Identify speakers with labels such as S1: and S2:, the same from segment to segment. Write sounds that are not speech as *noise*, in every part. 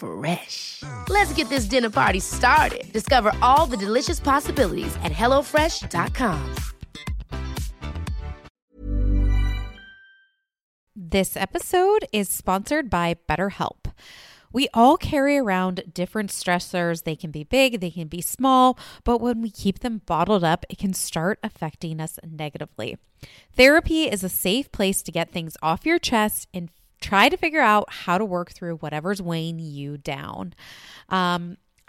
S1: Fresh. Let's get this dinner party started. Discover all the delicious possibilities at hellofresh.com.
S2: This episode is sponsored by BetterHelp. We all carry around different stressors. They can be big, they can be small, but when we keep them bottled up, it can start affecting us negatively. Therapy is a safe place to get things off your chest and try to figure out how to work through whatever's weighing you down. Um,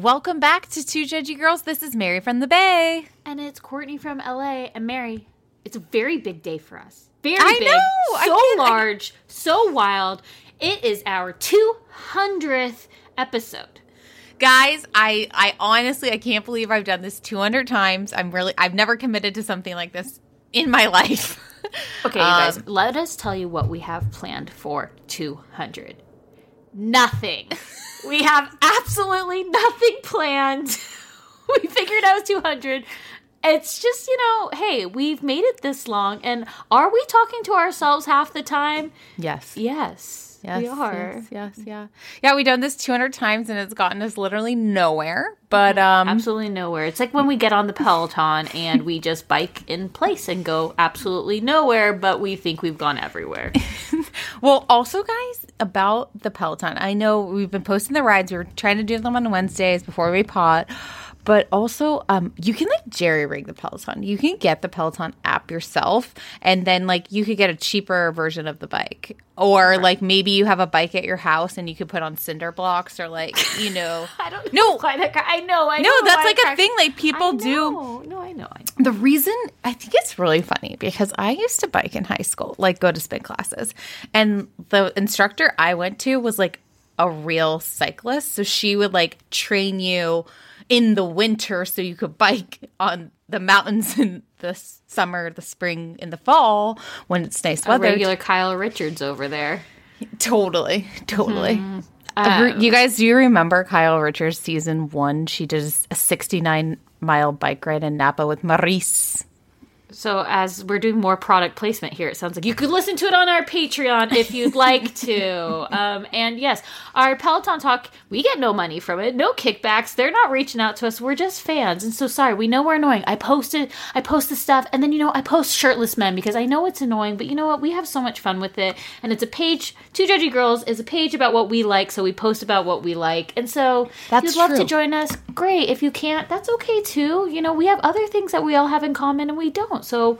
S2: Welcome back to Two Judgy Girls. This is Mary from the Bay.
S3: And it's Courtney from LA. And Mary, it's a very big day for us. Very
S2: I
S3: big.
S2: know!
S3: So
S2: can't- I-
S3: large, so wild. It is our 200th episode.
S2: Guys, I I honestly I can't believe I've done this 200 times. I'm really I've never committed to something like this in my *laughs* life.
S3: Okay, you guys,
S2: Um,
S3: let us tell you what we have planned for 200. Nothing. we have absolutely nothing planned. *laughs* we figured out 200. It's just, you know, hey, we've made it this long. And are we talking to ourselves half the time?
S2: Yes.
S3: Yes,
S2: Yes,
S3: we are.
S2: Yes, yes, yeah. Yeah, we've done this 200 times and it's gotten us literally nowhere. But um
S3: Absolutely nowhere. It's like when we get on the Peloton and we just bike in place and go absolutely nowhere, but we think we've gone everywhere. *laughs*
S2: well, also guys, about the Peloton. I know we've been posting the rides. We were trying to do them on Wednesdays before we pot. But also, um, you can like jerry rig the Peloton. You can get the Peloton app yourself, and then like you could get a cheaper version of the bike, or like maybe you have a bike at your house and you could put on cinder blocks, or like you *laughs* know,
S3: I don't
S2: No.
S3: know that guy. I know. I know.
S2: no,
S3: know
S2: that's like
S3: it
S2: a thing. Like people do.
S3: No, I know. I know.
S2: The reason I think it's really funny because I used to bike in high school, like go to spin classes, and the instructor I went to was like a real cyclist. So she would like train you in the winter so you could bike on the mountains *laughs* in the summer, the spring, in the fall when it's nice
S3: A
S2: weather.
S3: regular Kyle Richards over there.
S2: Totally, totally.
S3: Mm-hmm.
S2: Uh, you guys, do you remember Kyle Richards season one? She did a 69 mile bike ride in Napa with Mauricio.
S3: So as we're doing more product placement here, it sounds like you could listen to it on our Patreon if you'd like *laughs* to. Um, and yes, our Peloton talk, we get no money from it, no kickbacks. They're not reaching out to us. We're just fans. And so sorry, we know we're annoying. I posted, I post the stuff, and then you know I post shirtless men because I know it's annoying. But you know what? We have so much fun with it, and it's a page. Two Judgy Girls is a page about what we like, so we post about what we like. And so if you'd love to join us, great. If you can't, that's okay too. You know, we have other things that we all have in common and we don't. So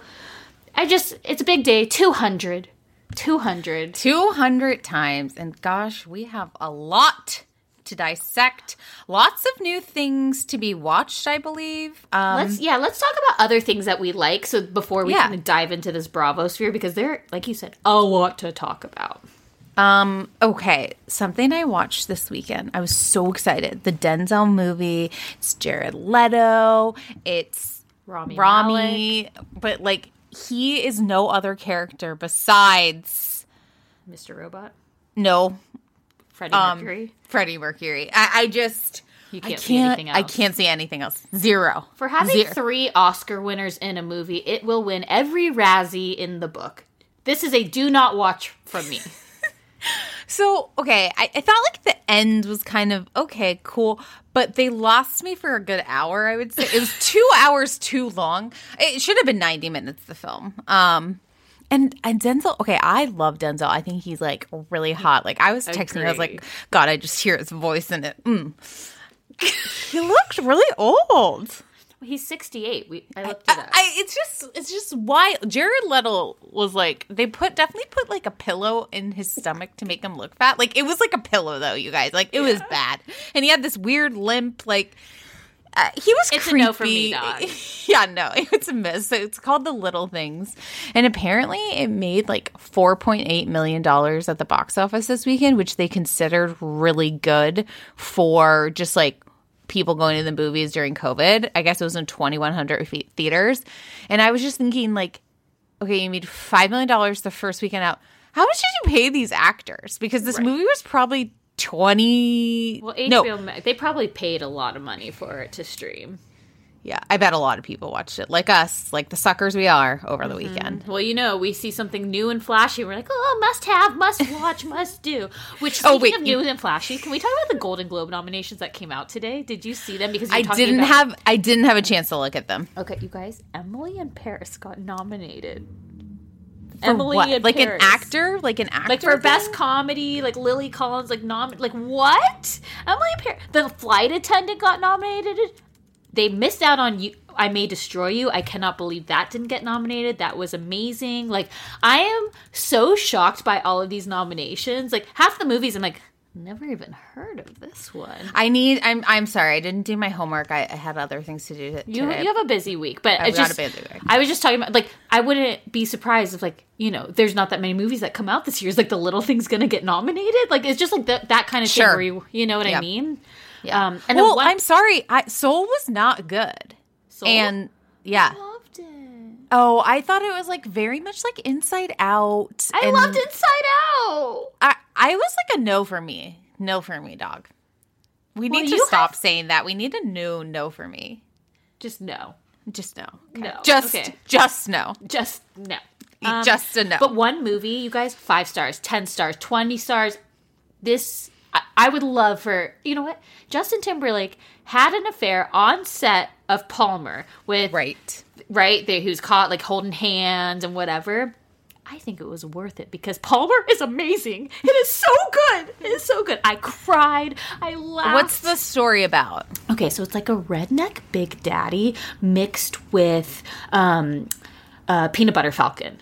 S3: I just, it's a big day. 200. 200.
S2: 200 times. And gosh, we have a lot to dissect. Lots of new things to be watched, I believe. Um,
S3: let's yeah, let's talk about other things that we like. So before we
S2: Yeah.
S3: kind of dive into this Bravo sphere, because there, like you said, a lot to talk about.
S2: Um, okay, something I watched this weekend. I was so excited. The Denzel movie. It's Jared Leto. It's
S3: Rami,
S2: Rami, but like he is no other character besides
S3: Mr. Robot,
S2: no
S3: Freddie
S2: um,
S3: Mercury.
S2: Freddie Mercury. I, I just
S3: You
S2: I
S3: can't see anything
S2: I can't see anything else. Zero
S3: For having
S2: Zero.
S3: three Oscar winners in a movie, it will win every Razzie in the book. This is a do not watch from me. *laughs*
S2: So, okay, I, I thought like the end was kind of okay, cool, but they lost me for a good hour, I would say. It was two *laughs* hours too long. It should have been 90 minutes, the film. Um, and, and Denzel, okay, I love Denzel. I think he's like really hot. Like, I was texting, I was like, God, I just hear his voice in it. Mm. *laughs* he looked really old.
S3: He's 68. We I looked it up.
S2: I it's just it's just why Jared Leto was like they put definitely put like a pillow in his stomach to make him look fat. Like it was like a pillow though, you guys. Like it was bad, and he had this weird limp. Like uh, he was
S3: It's a
S2: creepy.
S3: no for me, dog. *laughs*
S2: yeah, no, *laughs* it's a miss. So it's called The Little Things, and apparently it made like four point eight million dollars at the box office this weekend, which they considered really good for just like people going to the movies during COVID. I guess it was in 2,100 fe- theaters. And I was just thinking, like, okay, you made $5 million the first weekend out. How much did you pay these actors? Because this movie was probably 20.
S3: well, HBO,
S2: no,
S3: they probably paid a lot of money for it to stream.
S2: Yeah, I bet a lot of people watched it, like us, like the suckers we are over the mm-hmm. weekend.
S3: Well, you know, we see something new and flashy. We're like, oh, must have, must watch, must do. Which, *laughs*
S2: Oh, wait,
S3: of
S2: you-
S3: new and flashy, can we talk about the Golden Globe nominations that came out today? Did you see them? Because you're
S2: I didn't
S3: about-
S2: have I didn't have a chance to look at them.
S3: Okay, you guys, Emily in Paris got nominated.
S2: For
S3: Emily
S2: what? like
S3: Paris.
S2: an actor, like an actor,
S3: Like for
S2: thing?
S3: best comedy, like Lily Collins, like nom, like what? Emily in Paris. The flight attendant got nominated. They missed out on you. I may destroy you. I cannot believe that didn't get nominated. That was amazing. Like I am so shocked by all of these nominations. Like half the movies, I'm like, never even heard of this one.
S2: I need. I'm. I'm sorry. I didn't do my homework. I, I had other things to do.
S3: You,
S2: today.
S3: you have a busy week, but
S2: got
S3: just
S2: a busy week.
S3: I was just talking about like I wouldn't be surprised if like you know there's not that many movies that come out this year. Is like the little thing's gonna get nominated? Like it's just like that that kind of thing
S2: Sure.
S3: where you you know what I mean?
S2: Yeah.
S3: Um, and
S2: well,
S3: then one,
S2: I'm sorry. I, Soul was not good.
S3: Soul?
S2: And yeah.
S3: loved it.
S2: Oh, I thought it was like very much like Inside Out.
S3: I
S2: and
S3: loved Inside Out.
S2: I, I was like a no for me. No for me, dog. We
S3: Well,
S2: need to stop
S3: have-
S2: saying that. We need a new no for me.
S3: Just no,
S2: Just no. Okay.
S3: No,
S2: Just
S3: okay.
S2: just no.
S3: just no.
S2: just a no.
S3: But one movie, you guys, five stars, ten stars, twenty stars. This I, I would love for you know what? Justin Timberlake had an affair on set of Palmer with
S2: right.
S3: right? They, who's caught like holding hands and whatever. I think it was worth it because Palmer *laughs* is amazing. It is so good. It is so good. I cried. I laughed.
S2: What's the story about?
S3: Okay, so it's like a redneck Big Daddy mixed with um, uh, Peanut Butter Falcon.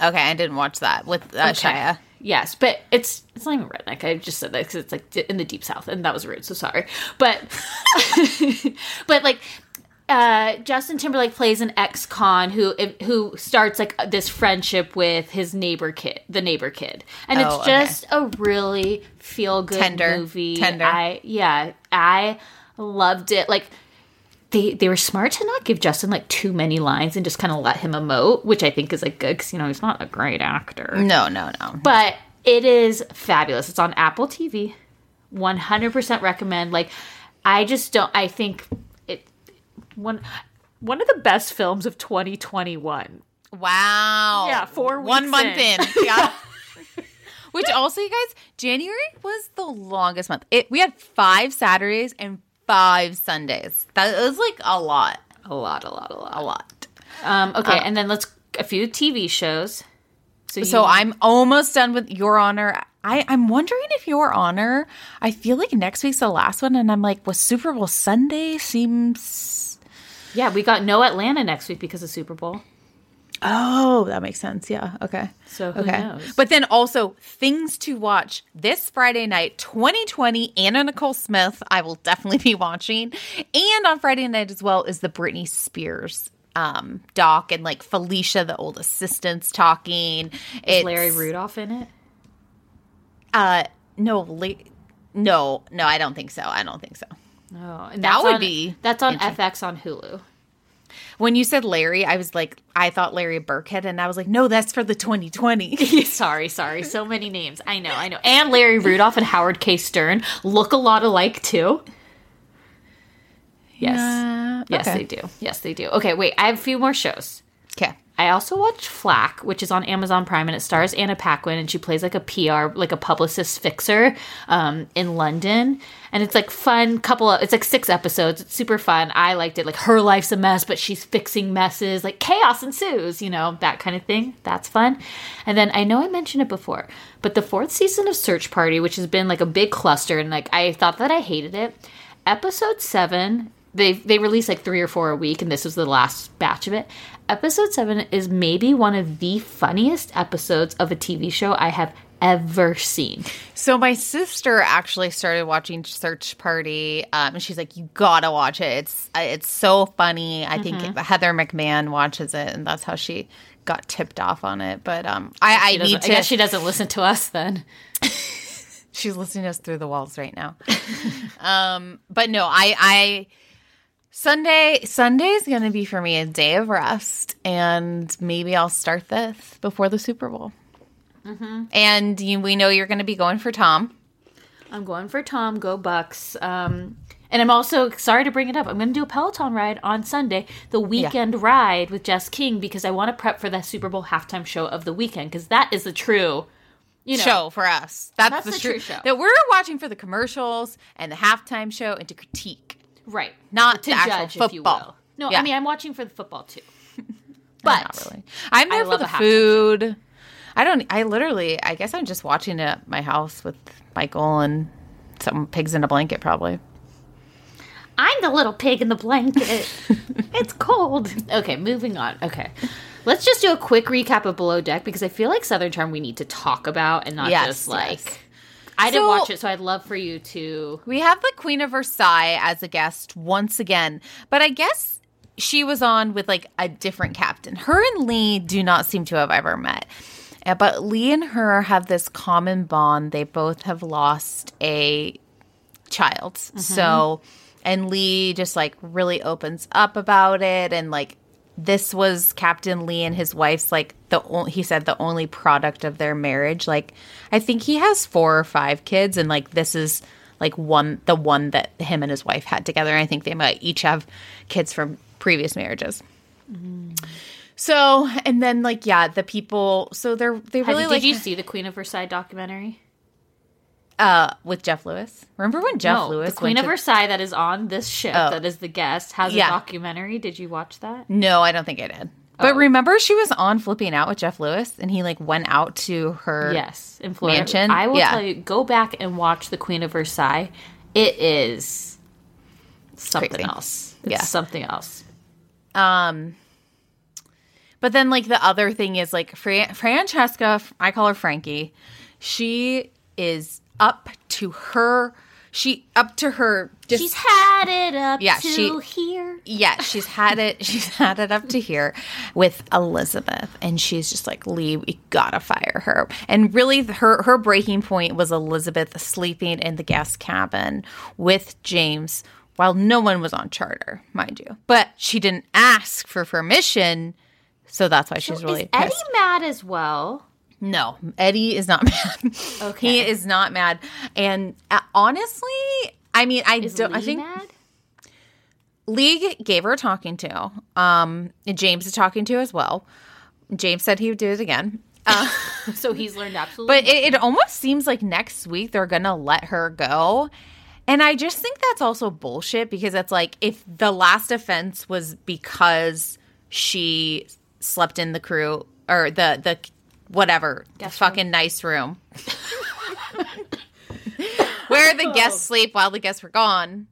S2: Okay, I didn't watch that with uh, Shia.
S3: Yes, but it's it's not even redneck. I just said that because it's like in the deep south, and that was rude. So sorry, but *laughs* but like uh, Justin Timberlake plays an ex-con who who starts like this friendship with his neighbor kid, the neighbor kid, and
S2: Oh,
S3: it's
S2: okay.
S3: just a really feel good
S2: Tender.
S3: movie.
S2: Tender.
S3: I yeah, I loved it. Like they they were smart to not give Justin like too many lines and just kind of let him emote, which I think is like good because you know he's not a great actor
S2: No, no, no.
S3: but it is fabulous. It's on Apple TV. 100% recommend. Like I just don't I think it one one of the best films of 2021.
S2: Wow.
S3: Yeah, four
S2: One month
S3: in.
S2: in. *laughs* Yeah. Which also, you guys, January was the longest month. It we had five Saturdays and five Sundays. That was like a lot.
S3: A lot, a lot, a lot.
S2: A lot.
S3: Um okay, and then let's a few TV shows. So, you,
S2: So I'm almost done with Your Honor. I, I'm wondering if Your Honor, I feel like next week's the last one, and I'm like, was Super Bowl Sunday seems
S3: Yeah, we got no Atlanta next week because of Super Bowl.
S2: Oh, that makes sense. Yeah. Okay.
S3: So who
S2: okay.
S3: knows?
S2: But then also things to watch this Friday night, 2020. Anna Nicole Smith, I will definitely *laughs* be watching, and on Friday night as well is the Britney Spears um doc and like Felicia, the old assistant's talking.
S3: Is Larry Rudolph in it?
S2: Uh, no, La- no, no. I don't think so. I don't think so.
S3: Oh, and
S2: That would
S3: on-
S2: be
S3: that's on. FX on Hulu.
S2: When you said Larry, I was like, I thought Larry Birkhead, and I was like, no, that's for the 2020. *laughs*
S3: sorry, sorry. So many names. I know, I know. And Larry Rudolph and Howard K. Stern look a lot alike too. Yes.
S2: Yeah,
S3: Yes, they do. Yes, they do. Okay, wait. I have a few more shows.
S2: Okay.
S3: I also watched Flack, which is on Amazon Prime, and it stars Anna Paquin, and she plays like a PR, like a publicist fixer um, in London. And it's like fun, couple of, it's like six episodes. It's super fun. I liked it. Like her life's a mess, but she's fixing messes. Like chaos ensues, you know, that kind of thing. That's fun. And then I know I mentioned it before, but the fourth season of Search Party, which has been like a big cluster, and like I thought that I hated it. Episode seven they they release like three or four a week and this was the last batch of it episode 7 is maybe one of the funniest episodes of a tv show i have ever seen
S2: So my sister actually started watching Search Party, um, and she's like, "You gotta watch it. It's uh, it's so funny." I think Heather McMahon watches it, and that's how she got tipped off on it. But um, I, I need to.
S3: i guess she doesn't listen to us then *laughs*
S2: she's listening to us through the walls right now. *laughs* um, but no, I, I Sunday Sunday is going to be for me a day of rest, and maybe I'll start this before the Super Bowl. And you, we know you're going to be going for Tom.
S3: i'm going for tom go bucks um and i'm also sorry to bring it up i'm going to do a peloton ride on sunday the weekend ride with jess king because i want to prep for the super bowl halftime show of the weekend because that is the true you know
S2: show for us. That's,
S3: That's
S2: the,
S3: the
S2: true
S3: true show.
S2: that we're watching for the commercials and the halftime show and to critique.
S3: Right
S2: Not
S3: to judge if you will no
S2: Yeah.
S3: i mean i'm watching for the football too *laughs*
S2: But really. I'm there
S3: I
S2: for the
S3: halftime
S2: food. I don't. I literally. I guess I'm just watching it at my house with Michael and some pigs in a blanket, probably.
S3: I'm the little pig in the blanket. *laughs* it's cold. Okay, moving on. Okay. Let's just do a quick recap of Below Deck because I feel like Southern Charm we need to talk about and not
S2: Yes,
S3: just like.
S2: yes.
S3: I didn't watch it, so I'd love for you to.
S2: We have the Queen of Versailles as a guest once again, but I guess she was on with like a different captain. Her and Lee do not seem to have ever met. Uh, But Lee and her have this common bond. They both have lost a child. So, and Lee just like really opens up about it. And like, this was Captain Lee and his wife's like the o- he said the only product of their marriage. Like, I think he has four or five kids, and like this is like one the one that him and his wife had together. And I think they might each have kids from previous marriages. Mm-hmm. So, and then like yeah, the people. So they're they
S3: Have
S2: really
S3: you-
S2: like
S3: did you see the Queen of Versailles documentary?
S2: Uh with Jeff Lewis. Remember when Jeff
S3: no,
S2: Lewis
S3: the Queen of
S2: to-
S3: Versailles that is on this ship
S2: Oh.
S3: that is the guest has
S2: Yeah.
S3: a documentary. Did you watch that?
S2: No, I don't think I did. But remember, she was on flipping out with Jeff Lewis, and he like went out to her.
S3: Yes, in Florida.
S2: Mansion?
S3: I will
S2: Yeah.
S3: tell you, go back and watch the Queen of Versailles. It is something
S2: Crazy.
S3: else. It's
S2: Yeah.
S3: something else.
S2: Um, but then like the other thing is like Fra- Francesca, I call her Frankie. She is up to her. She up to her. Just,
S3: She's had it up
S2: Yeah,
S3: to
S2: she-
S3: here.
S2: yeah, she's had it. *laughs* She's had it up to here with Elizabeth, and she's just like, Lee, we gotta fire her. And really, her her breaking point was Elizabeth sleeping in the guest cabin with James while no one was on charter, mind you. But she didn't ask for permission, so that's why she's really
S3: is Eddie mad as well?
S2: No, Eddie is not *laughs* mad.
S3: Okay.
S2: he is not mad. And uh, honestly, I mean, I
S3: Is
S2: don't.
S3: Lee
S2: I think
S3: mad?
S2: Lee gave her a talking to. Um, and James is talking to as well. James said he would do it again. Uh, *laughs*
S3: So he's learned absolutely.
S2: but it, it almost seems like next week they're gonna let her go. And I just think that's also bullshit because it's like if the last offense was because she slept in the crew or the the whatever
S3: Guest room.
S2: fucking nice room where the guests oh. sleep while the guests were gone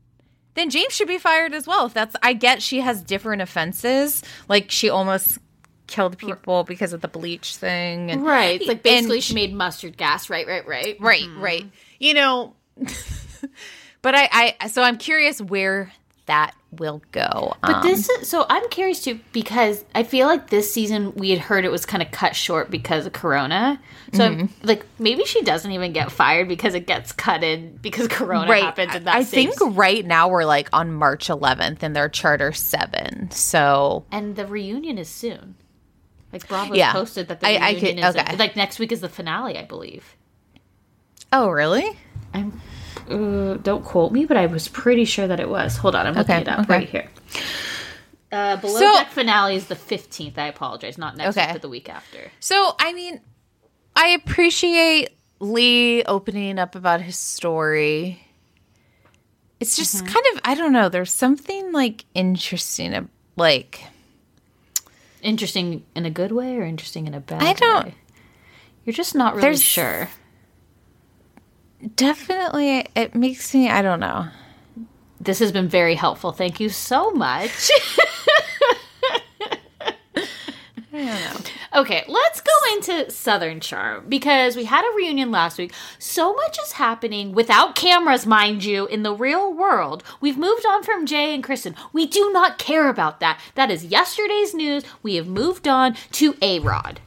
S2: then James should be fired as well. If that's, I get she has different offenses. Like she almost killed people because of the bleach thing. And,
S3: Right. It's like basically she made mustard gas. Right, right, right.
S2: Right, mm-hmm. right. You know, *laughs* but I, I, so I'm curious where that will go.
S3: But
S2: Um,
S3: this is so I'm curious too because I feel like this season we had heard it was kind of cut short because of Corona. So
S2: Mm-hmm.
S3: like maybe she doesn't even get fired because it gets cut in because *laughs* Corona
S2: right.
S3: happens in that
S2: I think right now we're like on March 11th and they're charter seven. So
S3: and the reunion is soon. Like Bravo
S2: Yeah.
S3: posted that the
S2: I- I
S3: reunion
S2: could-
S3: is
S2: okay.
S3: like next week is the finale, I believe.
S2: Oh, really?
S3: I'm uh, don't quote me, but I was pretty sure that it was. Hold on, I'm looking
S2: Okay,
S3: it up
S2: okay.
S3: right here. Uh, below
S2: So-
S3: deck finale is the 15th. I apologize, not next
S2: Okay.
S3: week, but the week after.
S2: So, I mean, I appreciate Lee opening up about his story. It's just
S3: Mm-hmm.
S2: kind of, I don't know, there's something like interesting, like,
S3: Interesting in a good way or interesting in a bad
S2: I don't-
S3: way? You're just not really
S2: There's-
S3: sure.
S2: Definitely, it makes me, I don't know.
S3: This has been very helpful. Thank you so much. *laughs* I don't know. Okay, let's go into Southern Charm because we had a reunion last week. So much is happening without cameras, mind you, in the real world. We've moved on from Jay and Kristen. We do not care about that. That is yesterday's news. We have moved on to A Rod.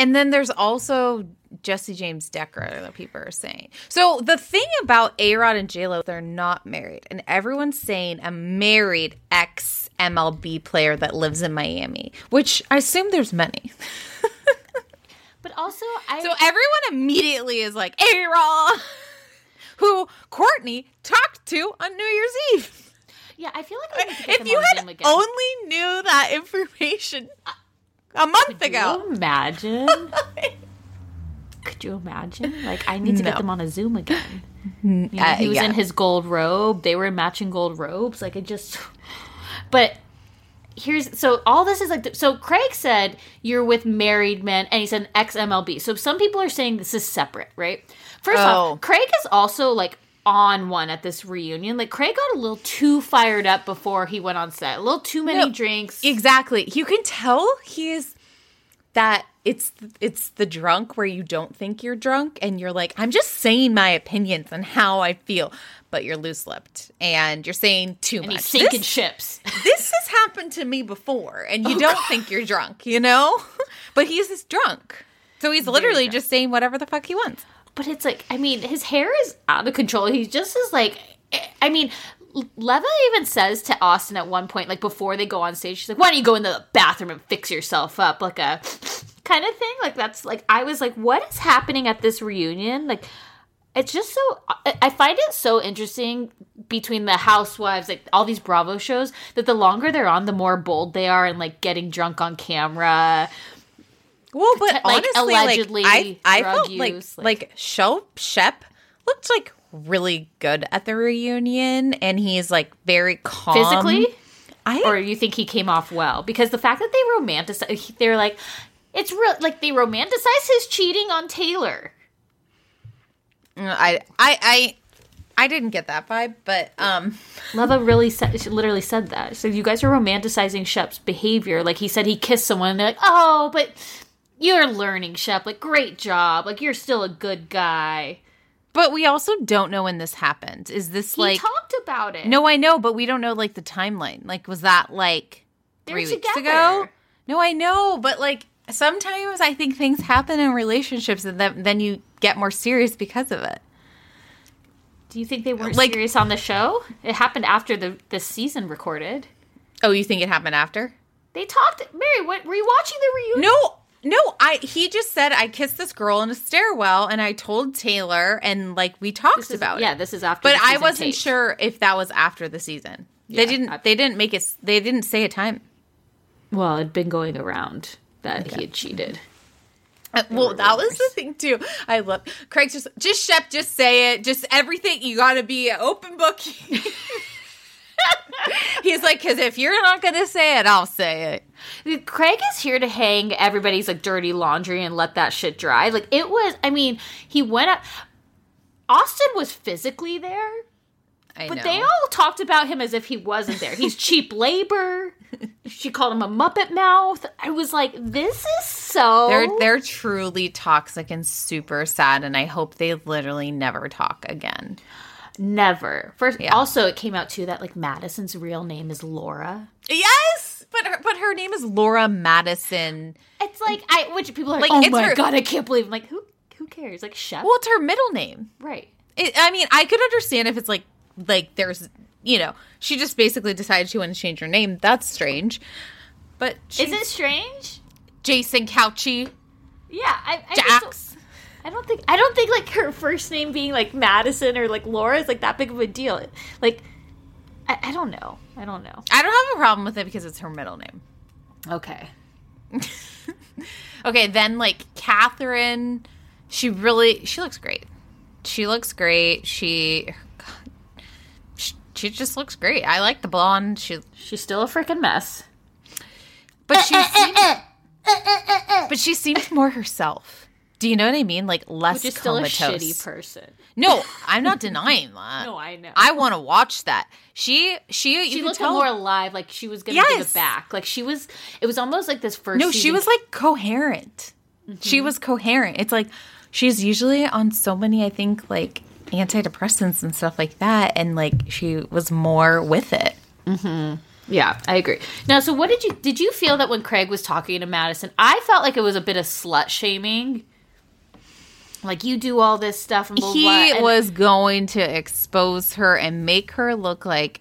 S2: And then there's also Jesse James Decker that people are saying. So the thing about A Rod and J Lo, they're not married, and everyone's saying a married ex MLB player that lives in Miami, which I assume there's many. *laughs*
S3: But also, I
S2: So everyone immediately is like A Rod, who Courtney talked to on New Year's Eve.
S3: yeah, I feel like I need to get
S2: If you had only knew that information a month
S3: Could
S2: ago,
S3: you imagine? *laughs* Could you imagine? Like, I need to get them on a Zoom again. You know,
S2: Uh,
S3: he was
S2: yeah.
S3: in his gold robe. They were in matching gold robes. Like, it just. But here's so all this is like so Craig said you're with married men and he said ex MLB. So some people are saying this is separate, right? First
S2: Oh.
S3: off, Craig is also like on one at this reunion. Like Craig got a little too fired up before he went on set. A little too many
S2: No,
S3: drinks.
S2: Exactly. You can tell he is that it's it's the drunk where you don't think you're drunk and you're like I'm just saying my opinions and how I feel, but you're loose lipped and you're saying too
S3: and
S2: much.
S3: he's sinking
S2: This-
S3: ships. *laughs*
S2: this has happened to me before, and you oh, don't think you're drunk, you know? *laughs* but he's just drunk. So he's literally just saying whatever the fuck he wants.
S3: But it's like, I mean, his hair is out of control. He's just as like, I mean, Leva even says to Austin at one point, like before they go on stage, she's like, "Why don't you go in the bathroom and fix yourself up?" Like a *laughs* kind of thing. Like that's like I was like, what is happening at this reunion? Like. It's just so I find it so interesting between the housewives, like all these Bravo shows, that the longer they're on, the more bold they are and like getting drunk on camera.
S2: Well, but
S3: Like,
S2: honestly,
S3: allegedly
S2: like I, I felt
S3: use,
S2: like
S3: like-
S2: like Shep Shep looked like really good at the reunion, and he's like very calm.
S3: Physically?
S2: I
S3: or you think he came off well? Because the fact that they romanticize they're like it's real like they romanticize his cheating on taylor.
S2: I I I I didn't get that vibe, but um,
S3: leva really said she literally said that. So you guys are romanticizing shep's behavior. Like he said he kissed someone and they're like oh but you're learning shep like great job like you're still a good guy
S2: but we also don't know when this happened. Is this
S3: he
S2: like
S3: talked about it
S2: No, I know, but we don't know like the timeline. Like, was that like
S3: They're
S2: three weeks
S3: together.
S2: ago? No, I know, but like sometimes I think things happen in relationships and then then you get more serious because of it.
S3: do you think they weren't
S2: Like-
S3: serious on the show it happened after the the season recorded
S2: Oh, you think it happened after?
S3: they talked mary what were you watching the reunion
S2: No, no. I he just said I kissed this girl in a stairwell, and I told Taylor, and like we talked
S3: is-
S2: about it.
S3: yeah this is after
S2: but I wasn't
S3: tape.
S2: sure if that was after the season.
S3: Yeah,
S2: they didn't.
S3: I-
S2: they didn't make it. They didn't say a time.
S3: Well, it'd been going around that he had cheated.
S2: Uh, well, that was the thing too. I love Craig. Just, just Shep. Just say it. Just everything. You got to be an open book. *laughs* He's like, because if you're not gonna say it, I'll say it.
S3: Craig is here to hang everybody's like dirty laundry and let that shit dry. Like it was. I mean, he went up. Austin was physically there,
S2: I
S3: but
S2: know.
S3: they all talked about him as if he wasn't there. He's cheap labor. she called him a muppet mouth. I was like, this is so.
S2: They're they're truly toxic and super sad, and I hope they literally never talk again.
S3: Never. First,
S2: Yeah.
S3: also it came out too that like Madison's real name is Laura.
S2: Yes, but her, but her name is Laura Madison.
S3: It's like I, which people are like, oh
S2: it's
S3: my
S2: her-
S3: god, I can't believe. I'm like, who who cares? Like, chef,
S2: Well, it's her middle name.
S3: right?
S2: It, I mean, I could understand if it's like like there's you know she just basically decided she wanted to change her name. That's strange. But
S3: Is it strange?
S2: Jason Couchy
S3: Yeah, I, I
S2: Jax?
S3: I don't think I don't think like her first name being like Madison or like Laura is like that big of a deal. Like, I, I don't know. I don't know.
S2: I don't have a problem with it because it's her middle name.
S3: Okay. *laughs*
S2: Okay, then like Catherine, she really she looks great. She looks great. She she, she just looks great. I like the blonde. She
S3: She's still a freaking mess.
S2: but eh, she eh, eh, seems, but she seems more herself. Do you know what I mean? Like less
S3: Which is still a shitty person.
S2: No, I'm not denying that. *laughs*
S3: No, I know.
S2: I want to watch that. She she you
S3: She looked
S2: tell,
S3: more alive, like she was gonna give it back. Like she was. It was almost like this first.
S2: No, she was like coherent.
S3: Mm-hmm.
S2: She was coherent. It's like she's usually on so many, I think, like antidepressants and stuff like that, and like she was more with it.
S3: Yeah, I agree. Now, so what did you did you feel that when Craig was talking to Madison? I felt like it was a bit of slut shaming. Like you do all this stuff and blah,
S2: he
S3: blah, and-
S2: was going to expose her and make her look like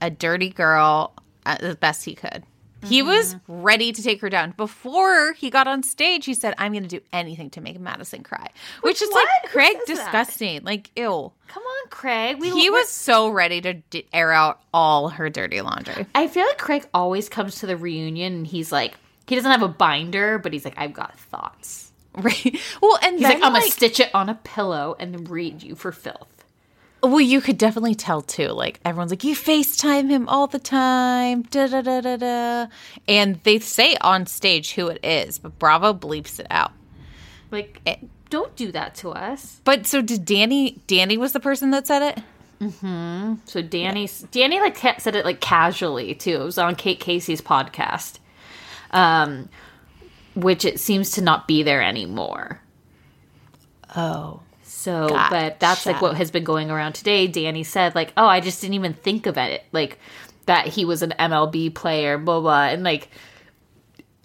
S2: a dirty girl at the best he could. He was
S3: Mm-hmm.
S2: ready to take her down. Before he got on stage, he said, I'm going to do anything to make Madison cry. Which, is
S3: what?
S2: like, Craig,
S3: says that?
S2: disgusting. Like, ew.
S3: Come on, Craig. We
S2: He was so ready to d- air out all her dirty laundry.
S3: I feel like Craig always comes to the reunion and he's like, he doesn't have a binder, but he's like, I've got thoughts. *laughs*
S2: Right. Well, and
S3: He's
S2: then,
S3: like, I'm
S2: like,
S3: gonna stitch it on a pillow and read you for filth.
S2: well, you could definitely tell too. Like everyone's like, you FaceTime him all the time, da da da da da, and they say on stage who it is, but Bravo bleeps it out.
S3: Like,
S2: Eh.
S3: don't do that to us.
S2: But so did Danny? Danny was the person that said it. Hmm.
S3: So Danny, Danny like said it like casually too. It was on Kate Casey's podcast, um, which it seems to not be there anymore.
S2: Oh,
S3: So, but that's like what has been going around today. Danny said like, "Oh, I just didn't even think of it, like that he was an MLB player, blah blah." And like,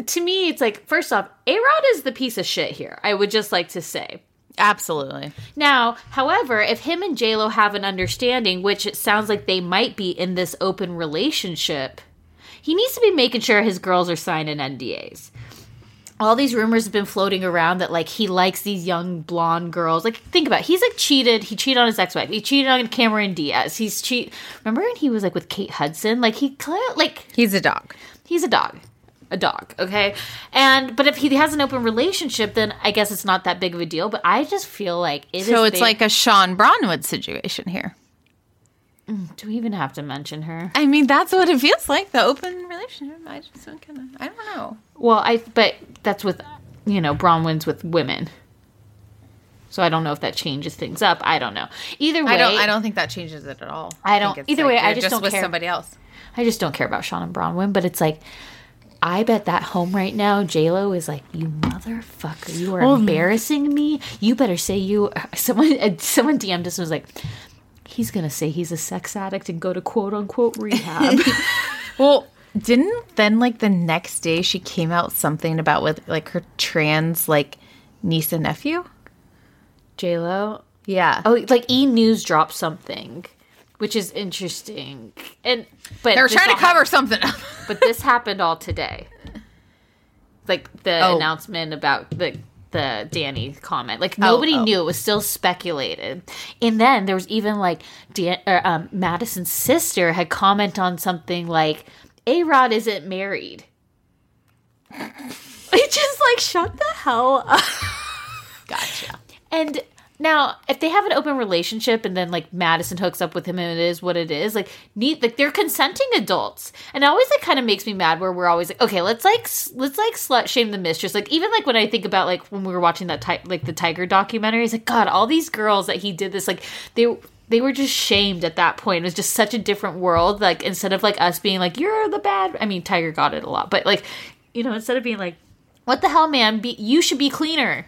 S3: to me, it's like first off, A Rod is the piece of shit here. I would just like to say.
S2: absolutely.
S3: Now, however, if him and JLo have an understanding, which it sounds like they might be in this open relationship, he needs to be making sure his girls are signing NDAs. All these rumors have been floating around that like he likes these young blonde girls. Like think about it. he's like cheated. He cheated on his ex-wife. He cheated on Cameron Diaz. He's cheat. Remember when he was like with Kate Hudson? Like he clear like
S2: He's a dog.
S3: he's a dog a dog okay and but if he has an open relationship then i guess it's not that big of a deal but i just feel like it is
S2: So it's
S3: big-
S2: like a Sean Bronwyn situation here.
S3: Do we even have to mention her
S2: I mean, that's what it feels like. The open relationship. I just don't kind of. I don't know.
S3: well i but that's with you know bronwyn's with women so i don't know if that changes things up i don't know either way
S2: I don't. I don't think that changes it at all.
S3: I don't-
S2: think it's
S3: either way, I
S2: you're
S3: just don't
S2: with
S3: care.
S2: somebody else.
S3: I just don't care about Sean and Bronwyn, but it's like I bet that home right now, J Lo is like, "You motherfucker, you are embarrassing me. You better say you." *laughs* Someone, uh, someone DM'd us and was like, "He's gonna say he's a sex addict and go to quote unquote rehab." *laughs*
S2: Well, didn't then like the next day she came out something about with like her trans like niece and nephew?
S3: J Lo,
S2: Yeah.
S3: oh, like E News dropped something, which is interesting, and but they're
S2: trying to cover something up.
S3: but this happened all today. Like the
S2: Oh.
S3: announcement about the the Danny comment. Like nobody
S2: oh.
S3: knew. It was still speculated. And then there was even like Dan- or, um, Madison's sister had comment on something like A Rod isn't married. *laughs* It just like shut the hell up.
S2: gotcha.
S3: And now, if they have an open relationship and then like Madison hooks up with him and it is what it is, like neat, like they're consenting adults. And always like kind of makes me mad where we're always like, okay, let's like let's like slut shame the mistress. Like even like when I think about like when we were watching that ti- like the Tiger documentary, it's like God, all these girls that he did this like they they were just shamed at that point. It was just such a different world. Like instead of like us being like, You're the bad I mean, Tiger got it a lot, but like, you know, instead of being like, What the hell, man? Be you should be cleaner.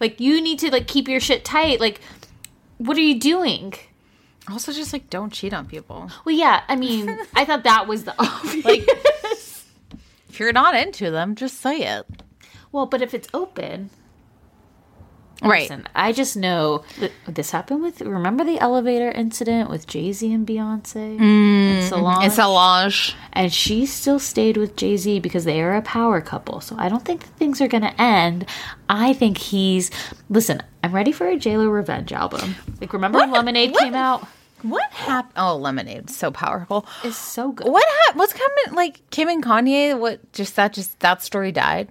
S3: Like you need to like keep your shit tight. Like what are you doing?
S2: Also, just like don't cheat on people.
S3: Well, yeah, I mean, *laughs* I thought that was the obvious.
S2: Like, if you're not into them, just say it.
S3: well, but if it's open,
S2: Right.
S3: listen, I just know that this happened with. Remember the elevator incident with Jay Z and Beyonce and Solange,
S2: It's Solange.
S3: and she still stayed with Jay Z because they are a power couple. So I don't think that things are going to end. I think he's. Listen, I'm ready for a J Lo revenge album. Like, remember when Lemonade
S2: What?
S3: came out?
S2: What happened? Oh, Lemonade, so powerful.
S3: It's so good.
S2: What happened? What's coming? Like Kim and Kanye? What? Just that? Just that story died.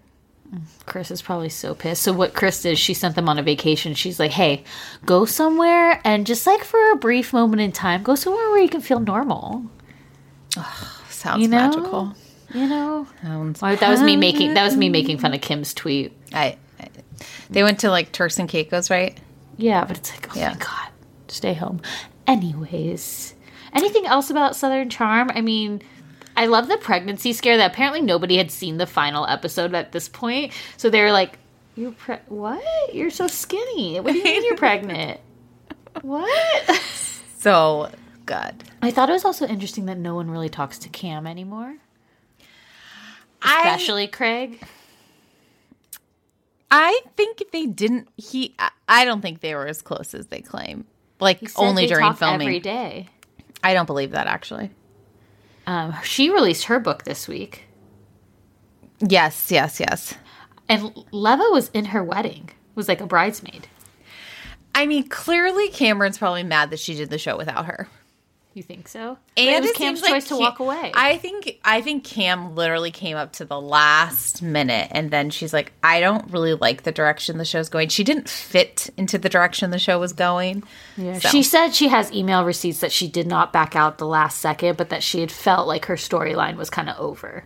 S3: Kris is probably so pissed. So what Chris did, she sent them on a vacation. She's like, "Hey, go somewhere and just like for a brief moment in time, go somewhere where you can feel normal."
S2: Sounds
S3: You know?
S2: magical.
S3: You know,
S2: Sounds.
S3: Well, that was me making that was me making fun of Kim's tweet.
S2: I, I. They went to like Turks and Caicos, right?
S3: Yeah, but it's like, oh
S2: Yeah.
S3: my god, stay home. Anyways, anything else about Southern Charm? I mean. I love the pregnancy scare that apparently nobody had seen the final episode at this point. So they were like, You're pre- what? You're so skinny. What do you mean you're pregnant? *laughs* What?
S2: So good.
S3: I thought it was also interesting that no one really talks to Cam anymore,
S2: I
S3: especially Craig.
S2: I think they didn't. He. I- I don't think they were as close as they claim. Like only
S3: they
S2: during
S3: talk
S2: filming.
S3: every day.
S2: I don't believe that actually.
S3: Um, she released her book this week,
S2: Yes, yes, yes.
S3: and Leva was in her wedding. Was like a bridesmaid.
S2: I mean, clearly Cameron's probably mad that she did the show without her.
S3: You think so?
S2: And
S3: it was Cam's
S2: seems like
S3: choice to
S2: Cam-
S3: walk away.
S2: I think I think Cam literally came up to the last minute and then she's like, I don't really like the direction the show's going. She didn't fit into the direction the show was going.
S3: yeah.
S2: So-
S3: She said she has email receipts that she did not back out the last second, but that she had felt like her storyline was kind of over.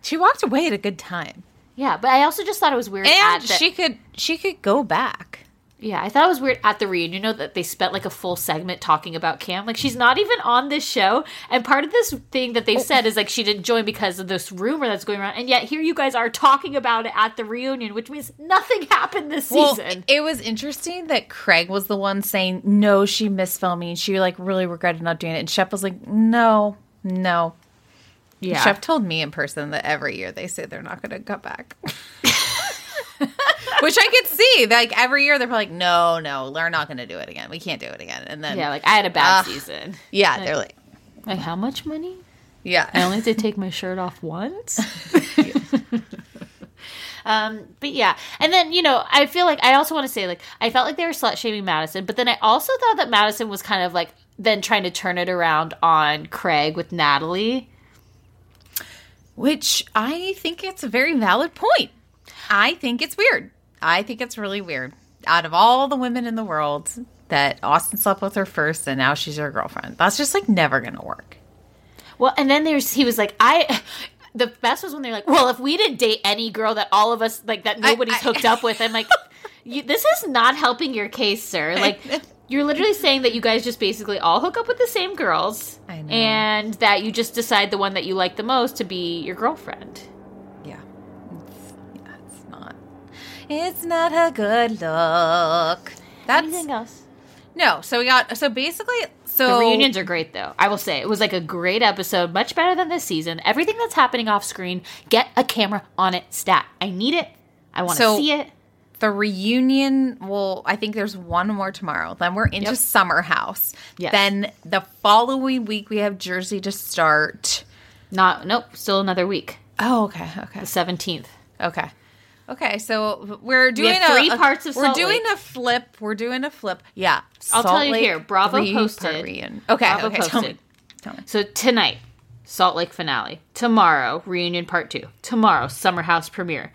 S2: She walked away at a good time.
S3: Yeah, but I also just thought it was weird.
S2: And she could she could go back.
S3: Yeah, I thought it was weird at the reunion, you know, that they spent like a full segment talking about Cam. Like, she's not even on this show. And part of this thing that they've oh. said is like she didn't join because of this rumor that's going around. And yet here you guys are talking about it at the reunion, which means nothing *laughs* happened this
S2: Well,
S3: season.
S2: it was interesting that Craig was the one saying, No, she missed filming. She like really regretted not doing it. And Shep was like, No, no.
S3: yeah.
S2: Shep told me in person that every year they say they're not going to come back. *laughs* *laughs* Which I could see. Like every year they're probably like, no, no, we're not going to do it again. We can't do it again. And then,
S3: yeah,
S2: yeah,
S3: like I had a bad
S2: Ugh.
S3: season.
S2: they're like,
S3: Like, how much money?
S2: Yeah, I
S3: only have to take my shirt off once. *laughs* *laughs* um, but yeah, and then you know, I feel like I also want to say like I felt like they were slut shaming Madison, but then I also thought that Madison was kind of like then trying to turn it around on Craig with Natalie.
S2: Which I think it's a very valid point. I think it's weird. I think it's really weird. Out of all the women in the world, that Austin slept with her first and now she's her girlfriend. That's just like never going to work.
S3: Well, and then there's he was like I. *laughs* The best was when they're like, "Well, if we didn't date any girl that all of us like that nobody's
S2: I-
S3: hooked up with," I'm like, *laughs* you, "This is not helping your case, sir." Like, you're literally saying that you guys just basically all hook up with the same girls,
S2: I know.
S3: and that you just decide the one that you like the most to be your girlfriend.
S2: Yeah. It's, yeah, it's not. It's not a good look. That's
S3: Anything else?
S2: no. So we got so basically so
S3: The reunions are great, though. I will say it was like a great episode, much better than this season. Everything that's happening off screen, get a camera on it. Stat. I need it. I want to
S2: So-
S3: see it.
S2: the reunion. Well, I think there's one more tomorrow. Then we're into
S3: Yep.
S2: summer house.
S3: Yes.
S2: Then the following week we have Jersey to start.
S3: Not nope. Still another week.
S2: Oh, okay, okay,
S3: The seventeenth.
S2: okay. Okay, so we're doing a-
S3: three
S2: a,
S3: parts of
S2: We're
S3: Salt
S2: doing
S3: Lake.
S2: a flip. We're doing a flip. Yeah,
S3: I'll tell you here, Bravo posted.
S2: reunion. Okay,
S3: Bravo
S2: okay. Tell me.
S3: posted.
S2: Tell me.
S3: So tonight, Salt Lake finale. Tomorrow, reunion part two. Tomorrow, Summer House premiere.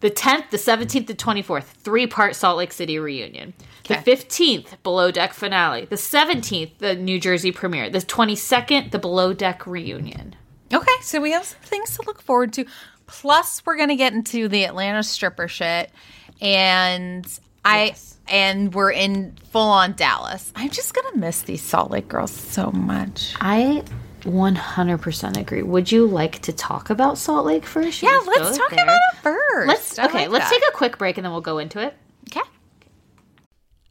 S3: The 10th, the 17th, the 24th, three part Salt Lake City reunion. The 15th, Below Deck finale. The 17th, the New Jersey premiere. The 22nd, the Below Deck reunion.
S2: Okay, so we have some things to look forward to. Plus, we're gonna get into the Atlanta stripper shit, and
S4: I
S3: Yes.
S4: and we're in full on Dallas. I'm just gonna miss these Salt Lake girls so much.
S3: I 100% agree. Would you like to talk about Salt Lake first? Should
S4: Yeah, let's talk
S3: there?
S4: about it first.
S3: Let's okay.
S4: like
S3: let's
S4: that.
S3: take a quick break and then we'll go into it.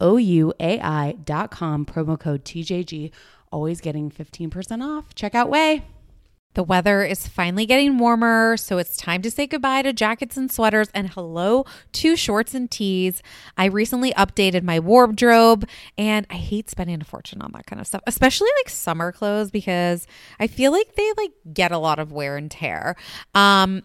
S2: O U A I dot com, promo code TJG. Always getting 15% off. Check out Ouai. The weather is finally getting warmer, so it's time to say goodbye to jackets and sweaters and hello to shorts and tees. I recently updated my wardrobe and I hate spending a fortune on that kind of stuff, especially like summer clothes because I feel like they like get a lot of wear and tear. Um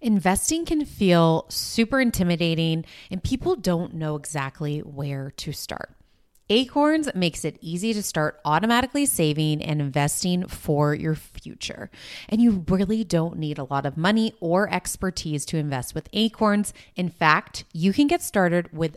S2: Investing can feel super intimidating and people don't know exactly where to start. Acorns makes it easy to start automatically saving and investing for your future. And you really don't need a lot of money or expertise to invest with Acorns. In fact, you can get started with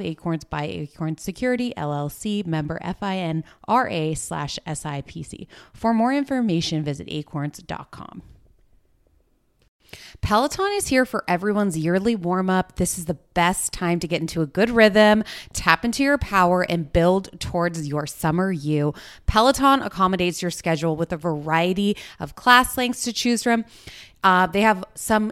S2: Acorns by Acorns Security LLC, member FINRA slash SIPC. For more information, visit acorns.com. Peloton is here for everyone's yearly warm up. This is the best time to get into a good rhythm, tap into your power, and build towards your summer you. Peloton accommodates your schedule with a variety of class lengths to choose from. Uh, they have some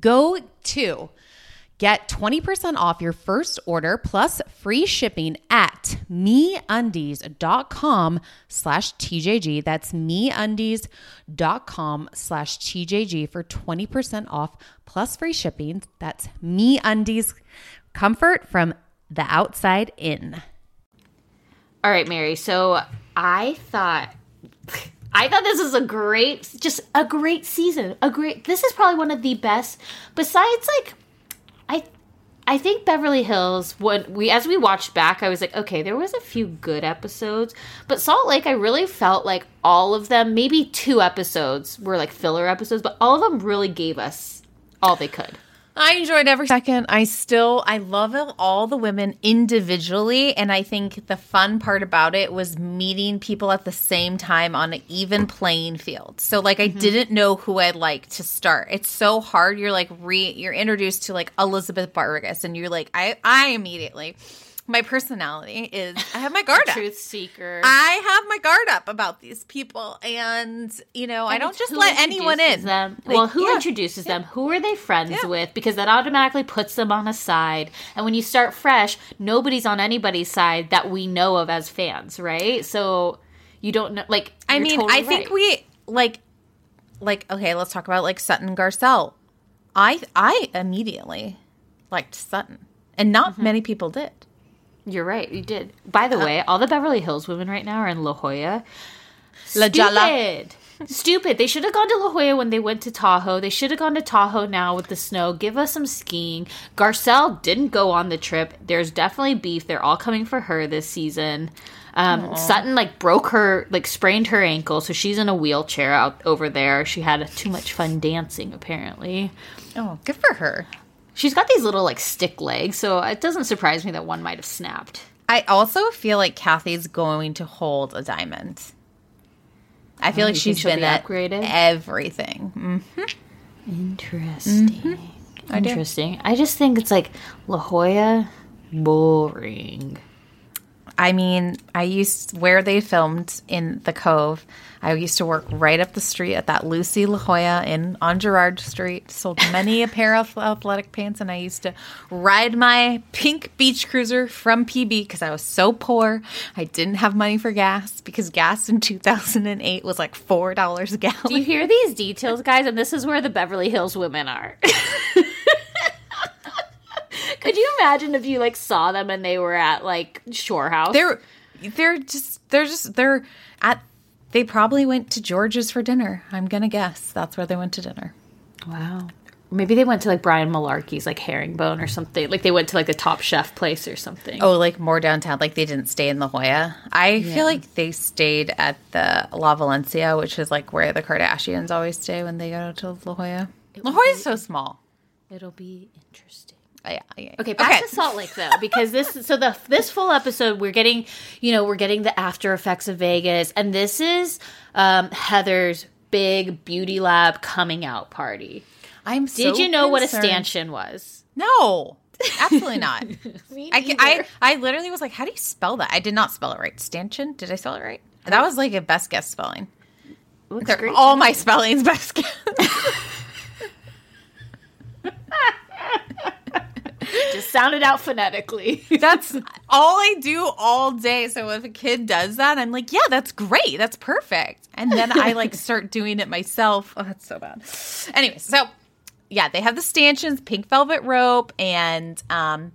S2: Go to get 20% off your first order plus free shipping at meundies.com slash TJG. That's meundies.com slash TJG for 20% off plus free shipping. That's meundies comfort from the outside in.
S3: All right, Mary. So I thought *laughs* I thought this was a great, just a great season. A great. This is probably one of the best. Besides, like, I, I think Beverly Hills. When we, as we watched back, I was like, okay, there was a few good episodes, but Salt Lake, I really felt like all of them. Maybe two episodes were like filler episodes, but all of them really gave us all they could.
S5: I enjoyed every second. I still I love all the women individually and I think the fun part about it was meeting people at the same time on an even playing field. So like I mm-hmm. didn't know who I'd like to start. It's so hard. You're like re you're introduced to like Elizabeth Vargas and you're like I I immediately my personality is I have my *laughs* guard up.
S3: Truth seeker.
S5: I have my guard up about these people, and you know and I don't just let anyone in.
S3: Them. Like, well, who yeah, introduces yeah. them? Who are they friends yeah. with? Because that automatically puts them on a side. And when you start fresh, nobody's on anybody's side that we know of as fans, right? So you don't know. Like,
S5: I mean,
S3: totally
S5: I right. think we like, like okay, let's talk about like Sutton Garcelle. I I immediately liked Sutton, and not mm-hmm. many people did.
S3: You're right. You did. By the uh, way, all the Beverly Hills women right now are in La Jolla.
S5: La
S3: Stupid. Stupid. They should have gone to La Jolla when they went to Tahoe. They should have gone to Tahoe now with the snow. Give us some skiing. Garcelle didn't go on the trip. There's definitely beef. They're all coming for her this season. Um, Sutton like broke her, like sprained her ankle, so she's in a wheelchair out over there. She had too much fun dancing, apparently.
S5: Oh, good for her.
S3: She's got these little like stick legs, so it doesn't surprise me that one might have snapped.
S5: I also feel like Kathy's going to hold a diamond.
S2: I feel
S3: Oh,
S2: like she's been
S3: be
S2: at
S3: upgraded?
S2: everything. Mm.
S3: Interesting. Interesting. I just think it's like La Jolla boring.
S2: I mean, I used where they filmed in the Cove. I used to work right up the street at that Lucy La Jolla in on Girard Street. Sold many a pair of athletic pants, and I used to ride my pink beach cruiser from PB because I was so poor. I didn't have money for gas because gas in 2008 was like four dollars a gallon.
S3: Do you hear these details, guys? And this is where the Beverly Hills women are. *laughs* Could you imagine if you like saw them and they were at like Shore House?
S2: they're they're just they're just they're at. They probably went to George's for dinner. I'm gonna guess that's where they went to dinner.
S3: wow. Maybe they went to like Brian Malarkey's like herringbone or something. Like they went to like the Top Chef place or something.
S2: Oh, like more downtown. Like they didn't stay in La Jolla. I feel like they stayed at the La Valencia, which is like where the Kardashians always stay when they go to La Jolla. La Jolla is so small.
S3: it'll be interesting. Okay, back to Salt Lake though, because this *laughs* so the this full episode we're getting, you know, we're getting the after effects of Vegas, and this is um, Heather's big beauty lab coming out party.
S2: I'm.
S3: Did you know what a stanchion was?
S2: No, absolutely not. *laughs*
S3: Me
S2: I, I I literally was like, how do you spell that? I did not spell it right. Stanchion? Did I spell it right? That was like a best guess spelling. All my spellings best guess. *laughs*
S3: just sound it out phonetically. *laughs*
S2: That's all I do all day. So if a kid does that, I'm like, yeah, that's great. That's perfect. And then I like *laughs* start doing it myself. Oh, that's so bad. Anyway, so yeah, they have the stanchions, pink velvet rope, and um,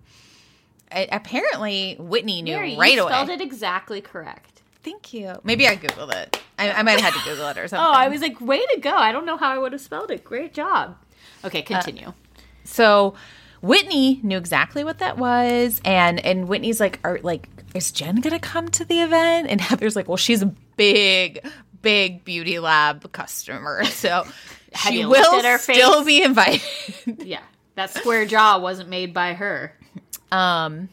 S2: apparently Whitney knew
S3: Mary,
S2: right
S3: you
S2: away.
S3: spelled it exactly correct.
S2: Thank you. Maybe I googled it. I, I might have had to Google it or something. *laughs*
S3: Oh, I was like, way to go! I don't know how I would have spelled it. Great job. Okay, continue.
S2: So Whitney knew exactly what that was, and and Whitney's like, "Are like, is Jen gonna come to the event?" And *laughs* Heather's like, "Well, she's a big, big beauty lab customer, so *laughs* she will still be invited." *laughs*
S3: yeah, that square jaw wasn't made by her.
S2: um,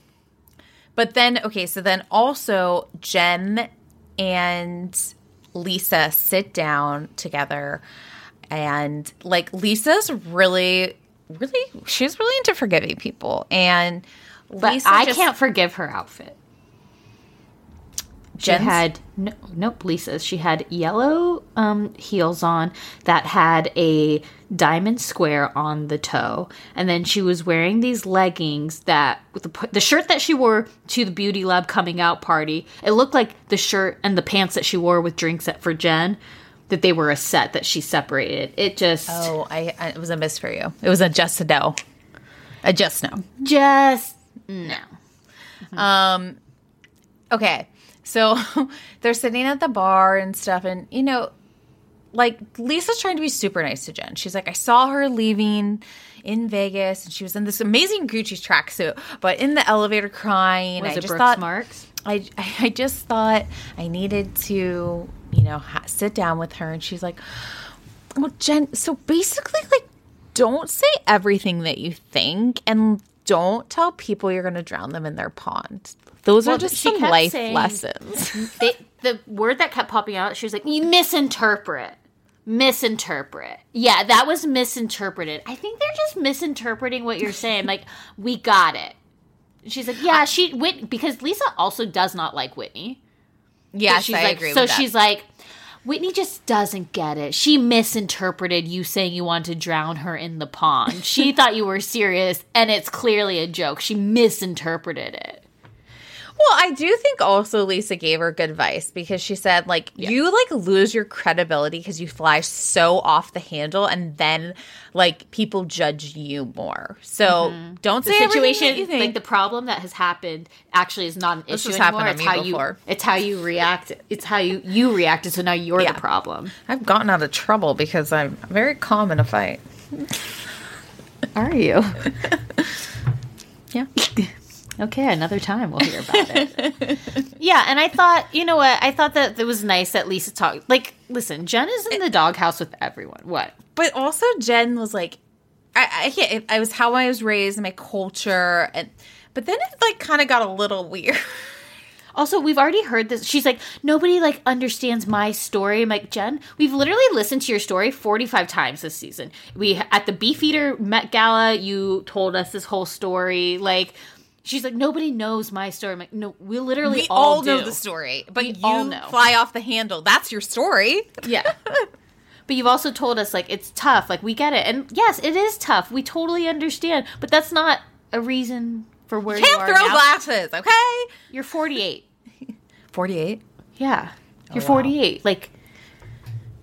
S2: but then okay, so then also Jen and Lisa sit down together, and like Lisa's really, really, she's really into forgiving people, and
S3: But
S2: Lisa
S3: I
S2: just-
S3: can't forgive her outfit. She had no, nope, Lisa's. She had yellow um, heels on that had a diamond square on the toe, and then she was wearing these leggings that with the, the shirt that she wore to the beauty lab coming out party. It looked like the shirt and the pants that she wore with drinks at for Jen. That they were a set that she separated. It just
S2: Oh, I, I it was a miss for you. It was a just a no, a just no.
S3: just no.
S2: Um, okay, so *laughs* they're sitting at the bar and stuff, and you know, like Lisa's trying to be super nice to Jen. She's like, I saw her leaving in Vegas, and she was in this amazing Gucci tracksuit, but in the elevator crying.
S3: Was
S2: I
S3: it
S2: just
S3: Brooks
S2: thought,
S3: Marks?
S2: I, *laughs* I just thought I needed to, you know, ha- sit down with her. And she's like, well, Jen, so basically, like, don't say everything that you think and don't tell people you're going to drown them in their pond. Those
S3: Well,
S2: are just some life
S3: saying-
S2: lessons. *laughs*
S3: they, the word that kept popping out, she was like, "You misinterpret, misinterpret." Yeah, that was misinterpreted. I think they're just misinterpreting what you're saying. like, we got it. She's like, "Yeah, she Whit because Lisa also does not like Whitney."
S2: Yes,
S3: she's
S2: I
S3: like,
S2: agree
S3: So she's like, Whitney just doesn't get it. She misinterpreted you saying you wanted to drown her in the pond. She *laughs* thought you were serious, and it's clearly a joke. She misinterpreted it.
S2: Well, I do think also Lisa gave her good advice because she said like you like lose your credibility because you fly so off the handle and then like people judge you more. So mm-hmm. don't
S3: the
S2: say everything that
S3: situation,
S2: you think.
S3: like the problem that has happened, actually is not an
S2: This
S3: issue anymore.
S2: happened to
S3: It's
S2: me
S3: how
S2: before.
S3: you, it's how you react. It's how you you reacted. So now you're
S2: Yeah.
S3: the problem.
S2: I've gotten out of trouble because I'm very calm in a fight.
S3: Are you? *laughs* *laughs*
S2: Yeah.
S3: Okay, another time we'll hear about it. *laughs* yeah, and I thought, you know what? I thought that it was nice that Lisa talked. Like, listen, Jen is in the doghouse with everyone. What?
S2: But also Jen was like, I, I can't. I was how I was raised, my culture, and but then it like kind of got a little weird. *laughs*
S3: Also, we've already heard this. She's like, nobody like understands my story. I'm like, Jen, we've literally listened to your story 45 times this season. We at the Beefeater Met Gala, you told us this whole story. Like, she's like, nobody knows my story. I'm like, no, we literally
S2: We
S3: all,
S2: all know the story, but
S3: We
S2: you
S3: all know.
S2: fly off the handle. That's your story.
S3: Yeah. *laughs* But you've also told us like it's tough. Like we get it, and yes, it is tough. We totally understand. But that's not a reason for where you
S2: Can't
S3: are
S2: throw
S3: now.
S2: glasses, okay?
S3: You're 48. *laughs*
S2: 48.
S3: Yeah, oh, you're 48. Like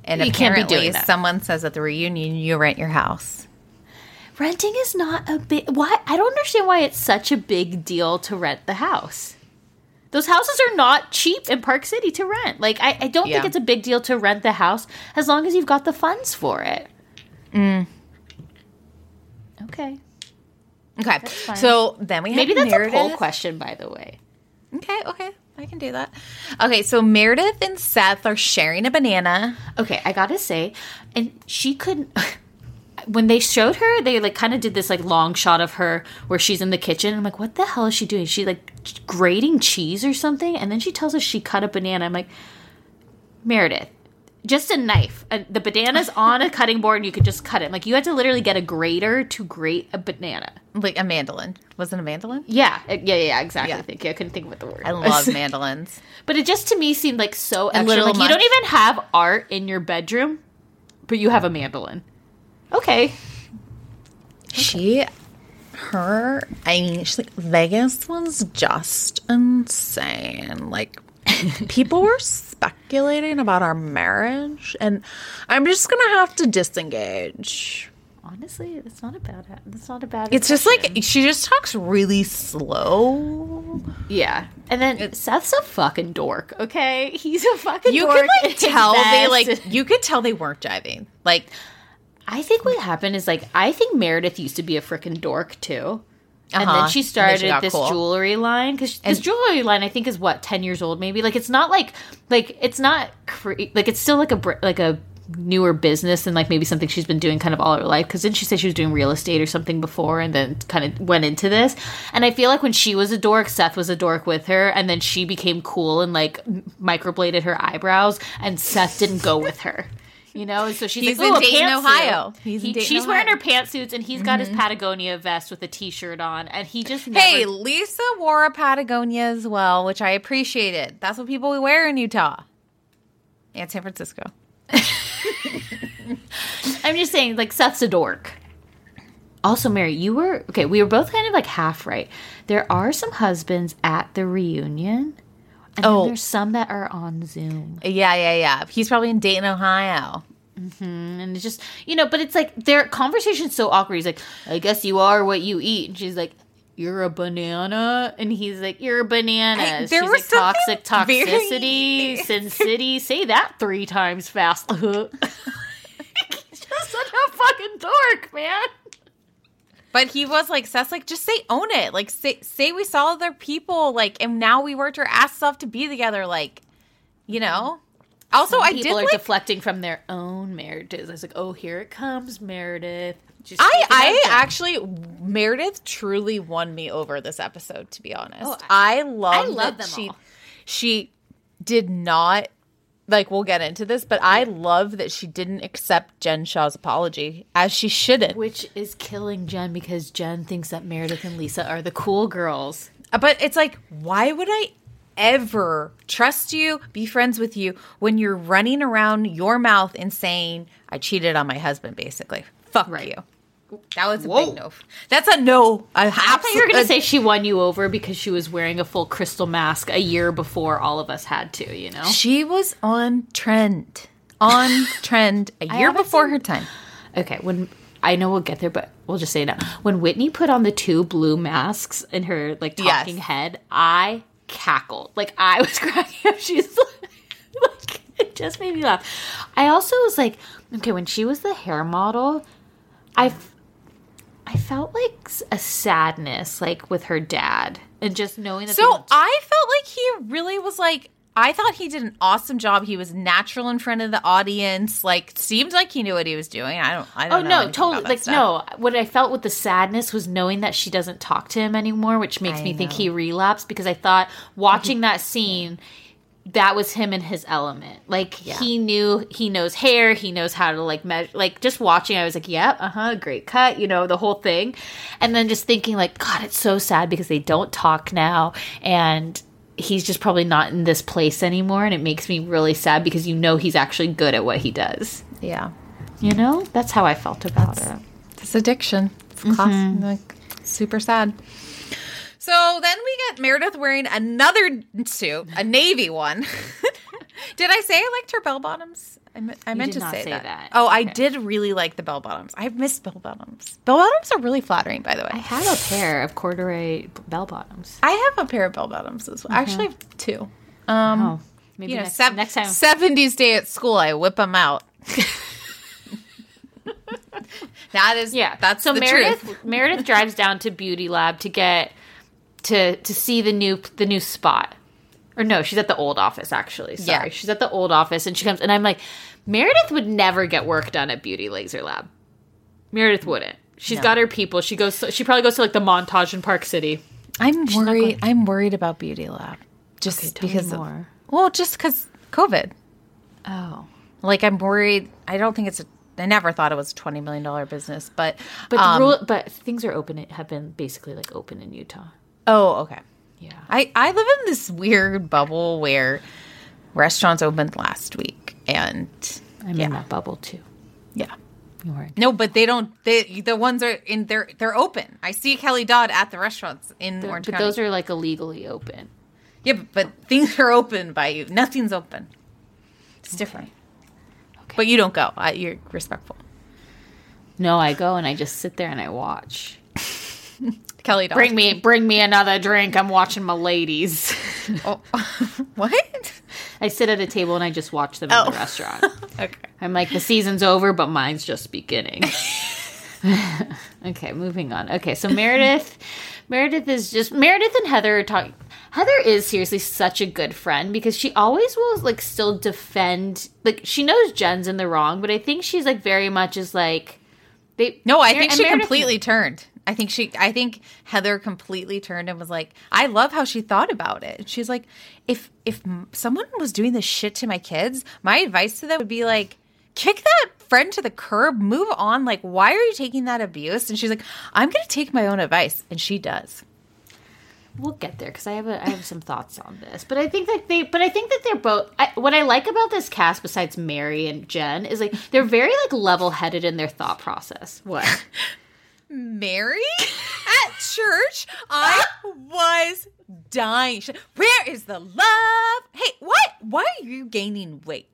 S2: And
S3: You can't be
S2: apparently, someone says at the reunion, you rent your house.
S3: Renting is not a big. Why? I don't understand why it's such a big deal to rent the house. Those houses are not cheap in Park City to rent. Like I, I don't think it's a big deal to rent the house as long as you've got the funds for it. Mm. Okay.
S2: Okay. So then we have
S3: Maybe that's
S2: Meredith.
S3: a poll question, by the way.
S2: Okay, okay. I can do that. Okay, so Meredith and Seth are sharing a banana.
S3: Okay, I gotta say, and she couldn't. *laughs* When they showed her, they like kind of did this like long shot of her where she's in the kitchen. I'm like, what the hell is she doing? She like grating cheese or something, and then she tells us she cut a banana. I'm like, Meredith, just a knife. Uh, the banana's *laughs* on a cutting board, and you could just cut it. Like you had to literally get a grater to grate a banana.
S2: Like a mandolin. Wasn't a mandolin?
S3: Yeah, uh, yeah, yeah, exactly.
S2: Yeah.
S3: Thank you. I couldn't think of what the word.
S2: I love *laughs* mandolins.
S3: But it just to me seemed like so extra. Like you don't even have art in your bedroom, but you have a mandolin. Okay.
S2: She, her, I mean, she, Vegas was just insane. Like, *laughs* people were speculating about our marriage, and I'm just gonna have to disengage.
S3: Honestly, that's not a bad. That's not a bad.
S2: It's just like she just talks really slow.
S3: yeah. And then Seth's a fucking dork. Okay, he's a fucking.
S2: You
S3: dork
S2: could like tell they like you could tell they weren't jiving. Like
S3: I think what happened is like I think Meredith used to be a freaking dork too. And
S2: Uh-huh.
S3: then she
S2: And then
S3: started
S2: she
S3: this
S2: cool.
S3: jewelry line because this jewelry line I think is what ten years old maybe like it's not like like it's not cre- like it's still like a like a newer business and like maybe something she's been doing kind of all her life because didn't she said she was doing real estate or something before and then kind of went into this and I feel like when she was a dork Seth was a dork with her and then she became cool and like microbladed her eyebrows and Seth didn't go with her. *laughs* You know, and so she's
S2: He's
S3: like,
S2: in
S3: "Oh,
S2: Dayton. Ohio. He's in Dayton,
S3: she's wearing her pantsuits, and he's got his mm-hmm. Patagonia vest with a t-shirt on, and he just never,
S2: Hey, Lisa wore a Patagonia as well, which I appreciated. That's what people wear in Utah and San Francisco. *laughs*
S3: I'm just saying, like Seth's a dork. Also, Mary, you were okay. We were both kind of like half right. There are some husbands at the reunion, and
S2: Oh.
S3: there's some that are on Zoom,
S2: Yeah, yeah, yeah. He's probably in Dayton, Ohio. Mm-hmm.
S3: and it's just you know. But it's like their conversation's so awkward. He's like, "I guess you are what you eat," and she's like. You're a banana, and he's like, "You're a banana."
S2: I-
S3: She's
S2: there
S3: like,
S2: was something
S3: "Toxic
S2: very-
S3: toxicity, *laughs* Sin City." Say that three times fast. *laughs* he's just such a fucking dork, man.
S2: But he was like, Seth's like, just say own it. Like, say, say we saw other people, like, and now we worked our asses off to be together. Like, you know? Also, I did
S3: people are
S2: like,
S3: deflecting from their own marriages. I was like, oh, here it comes, Meredith. Just
S2: I, I actually, Meredith truly won me over this episode, to be honest.
S3: Oh,
S2: I, love
S3: I love
S2: that
S3: them
S2: she,
S3: all.
S2: she did not, like, we'll get into this, but I love that she didn't accept Jen Shaw's apology, as she shouldn't.
S3: which is killing Jen because Jen thinks that Meredith and Lisa are the cool girls.
S2: Uh, But it's like, why would I ever trust you, be friends with you when you're running around your mouth and saying, I cheated on my husband, basically? Fuck
S3: Right.
S2: you. That was a
S3: Whoa.
S2: big no. That's a no. I
S3: I thought you were going to say she won you over because she was wearing a full crystal mask a year before all of us had to, you know?
S2: she was on trend. On *laughs* trend a year before
S3: seen-
S2: her time.
S3: Okay, when I know we'll get there, but we'll just say it now. When Whitney put on the two blue masks in her like
S2: Yes.
S3: talking head, I cackled. Like I was *laughs* cracking up. *laughs* She's like, like it just made me laugh. I also was like, okay, when she was the hair model, I f- I felt like a sadness, like with her dad, and just knowing that. they
S2: So
S3: don't-
S2: I felt like he really was like, I thought he did an awesome job. He was natural in front of the audience. Like seemed like he knew what he was doing. I don't. I
S3: Oh
S2: don't know
S3: no, totally. Like
S2: stuff.
S3: no, what I felt with the sadness was knowing that she doesn't talk to him anymore, which makes
S2: I
S3: me think he relapsed because I thought watching *laughs* that scene that was him in his element. Like he knew he knows hair, he knows how to like measure like just watching I was like, "Yep, uh-huh, great cut," you know, the whole thing. And then just thinking like, god, it's so sad because they don't talk now and he's just probably not in this place anymore and it makes me really sad because you know he's actually good at what he does.
S2: Yeah,
S3: You know? That's how I felt about it.
S2: it's addiction. It's class, like super sad. So then we get Meredith wearing another suit, a navy one. *laughs* did I say I liked her bell bottoms? I, me- I meant to say,
S3: say
S2: that.
S3: that.
S2: Oh, I did really like the bell bottoms. I've missed bell bottoms. Bell bottoms are really flattering, by the way.
S3: I have a pair of corduroy bell bottoms.
S2: I have a pair of bell bottoms as well. Actually, I have two. Um,
S3: Oh, maybe
S2: you know,
S3: next, next time.
S2: 70s day at school, I whip them out. *laughs* *laughs* that is,
S3: Yeah,
S2: that's
S3: so Meredith. Meredith drives down to Beauty Lab to get to to see the new the new spot. Or no, she's at the old office actually. Sorry,
S2: Yeah.
S3: she's at the old office, and she comes, and I'm like, Meredith would never get work done at Beauty Laser Lab. Meredith wouldn't. She's got her people. She goes. She probably goes to like the montage in Park City.
S2: I'm
S3: not
S2: worried. I'm worried about Beauty Lab. Just
S3: me
S2: because of-
S3: more.
S2: well, just because COVID.
S3: Oh,
S2: Like I'm worried. I don't think it's. A, I never thought it was a twenty million dollar business, but
S3: but
S2: um,
S3: rule, but things are open. It Have been basically like open in Utah.
S2: Oh, okay.
S3: Yeah.
S2: I I live in this weird bubble where restaurants opened last week, and
S3: I'm
S2: yeah,
S3: in that bubble too.
S2: yeah. No, but they don't. They the ones are in. They're they're open. I see Kelly Dodd at the restaurants in Orange
S3: But
S2: County.
S3: those are like illegally open.
S2: yeah, but, but things are open by you. Nothing's open. It's different. But you don't go. I, you're respectful.
S3: No, I go and I just sit there and I watch. *laughs*
S2: Kelly.
S3: Bring me, bring me another drink. I'm watching my ladies. *laughs*
S2: Oh, *laughs* what?
S3: I sit at a table and I just watch them in the oh. restaurant. *laughs*
S2: Okay.
S3: I'm like, the season's over, but mine's just beginning. okay, moving on. Okay, so Meredith, Meredith is just Meredith and Heather are talking. Heather is seriously such a good friend because she always will like still defend. Like she knows Jen's in the wrong, but I think she's like very much is like they.
S2: No, I think she
S3: Meredith-
S2: completely turned. I think she I think Heather completely turned and was like, I love how she thought about it. She's like, if if someone was doing this shit to my kids, my advice to them would be like, kick that friend to the curb, move on. Like, why are you taking that abuse? And she's like, I'm gonna take my own advice. And she does.
S3: We'll get there because I have a, I have some thoughts on this, but I think that they, but I think that they're both. I, what I like about this cast, besides Mary and Jen, is like they're very like level headed in their thought process. *laughs* What?
S2: Mary at church, I was dying. Where is the love? Hey, what? Why are you gaining weight?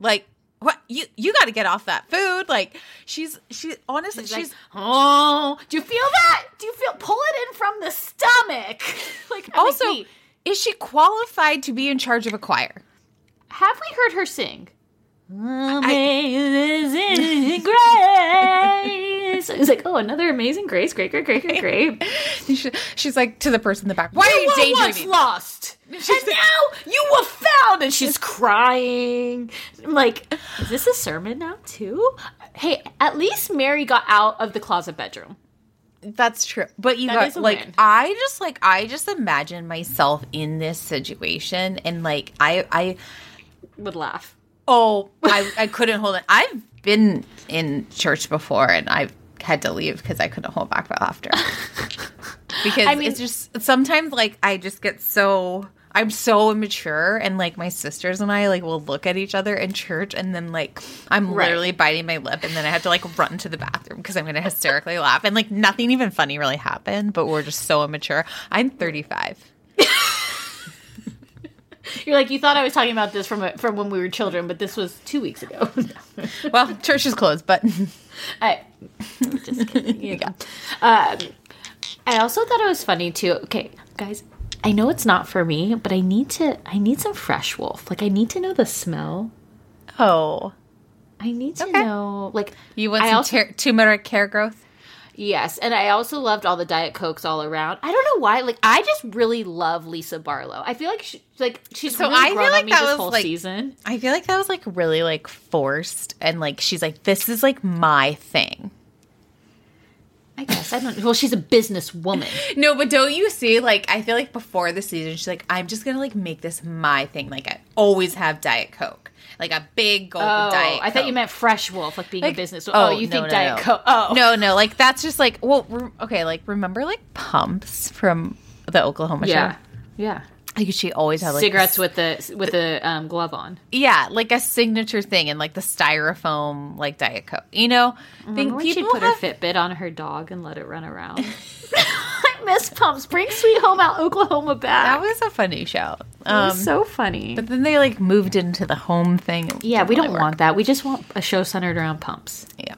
S2: Like, what? You you got to get off that food. Like, she's she honestly she's,
S3: She's, like, oh, do you feel that? Do you feel pull it in from the stomach? *laughs* like
S2: also is she qualified to be in charge of a choir?
S3: have we heard her sing? Amazing grace. It's like, oh, another amazing grace. Great, great, great, great, great. *laughs*
S2: She's like to the person in the back. Why are you
S3: once lost, *laughs* and now you were found. And she's *laughs* crying. I'm like, is this a sermon now too? Hey, at least Mary got out of the closet bedroom.
S2: That's true. But you
S3: That
S2: got like
S3: win.
S2: I just like I just imagine myself in this situation and like I I
S3: Would laugh.
S2: oh I I couldn't hold it. I've been in church before and I've had to leave because I couldn't hold back my laughter. *laughs* because
S3: I mean-
S2: it's just sometimes like I just get so I'm so immature and like my sisters and I like will look at each other in church and then like I'm
S3: Right.
S2: literally biting my lip and then I have to like run to the bathroom because I'm gonna hysterically laugh and like nothing even funny really happened but we're just so immature. I'm 35. *laughs*
S3: You're like, you thought I was talking about this from a, from when we were children, but this was two weeks ago. *laughs*
S2: Well, church is closed, but
S3: I just kidding. You *laughs* know. Um, I also thought it was funny too. Okay, guys, I know it's not for me, but I need to. I need some fresh wolf. Like I need to know the smell.
S2: oh,
S3: I need to
S2: Okay.
S3: know. Like
S2: you want
S3: I
S2: some
S3: also-
S2: turmeric hair growth?
S3: Yes, and I also loved all the diet cokes all around. I don't know why. Like, I just really love Lisa Barlow. I feel like she, like she's
S2: So
S3: really
S2: I feel like that was,
S3: whole
S2: like-
S3: season.
S2: I feel like that was like really like forced and like she's like this is like my thing.
S3: I guess I don't. Well, she's a businesswoman. *laughs*
S2: No, but don't you see like I feel like before the season she's like I'm just going to like make this my thing. Like I always have diet coke. Like a big gulp
S3: Oh,
S2: of diet
S3: I thought you meant Fresh Wolf, like being
S2: Like-
S3: a business. Oh, you
S2: no,
S3: think
S2: no,
S3: Diet
S2: no.
S3: Coke? Oh,
S2: No, no, like that's just like well, re- okay, like remember like pumps from the Oklahoma show?
S3: yeah,
S2: show?
S3: yeah.
S2: Like she always had like
S3: Cigarettes
S2: this-
S3: with the with the um, glove on.
S2: yeah, like a signature thing and like the styrofoam like diet coke. You know,
S3: Remember
S2: think
S3: when she
S2: people
S3: put
S2: have,
S3: her Fitbit on her dog and let it run around? *laughs* *laughs* Miss pumps. Bring Sweet Home Out Oklahoma back.
S2: that was a funny show.
S3: It
S2: Um,
S3: was so funny.
S2: but then they like moved into the home thing.
S3: Yeah, we don't
S2: really
S3: want that. We just want a show centered around pumps.
S2: Yeah,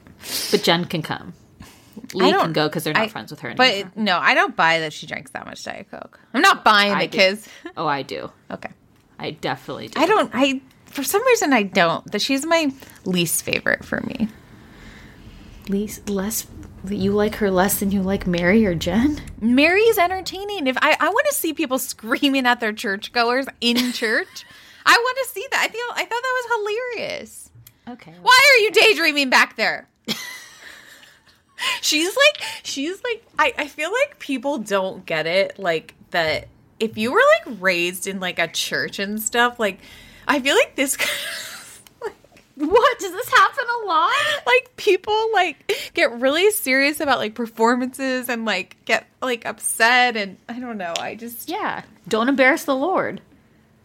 S3: But Jen can come. Lee can go because they're not
S2: I-
S3: friends with her
S2: but
S3: anymore.
S2: it- no, I don't buy that she drinks that much diet coke. I'm not buying
S3: I
S2: it,
S3: do.
S2: kids. *laughs*
S3: oh, I do.
S2: Okay,
S3: I definitely do.
S2: I don't. I for some reason I don't. That she's my least favorite for me.
S3: Least less. You like her less than you like Mary or Jen?
S2: Mary's entertaining. If I, I want to see people screaming at their churchgoers in *laughs* church, I want to see that. I feel I thought that was hilarious.
S3: Okay.
S2: Why are you daydreaming back there? *laughs* she's like she's like I, I feel like people don't get it like that if you were like raised in like a church and stuff, like I feel like this *laughs*
S3: What does this happen a lot?
S2: like people like get really serious about like performances and like get like upset and I don't know. I just
S3: Yeah. Don't embarrass the Lord.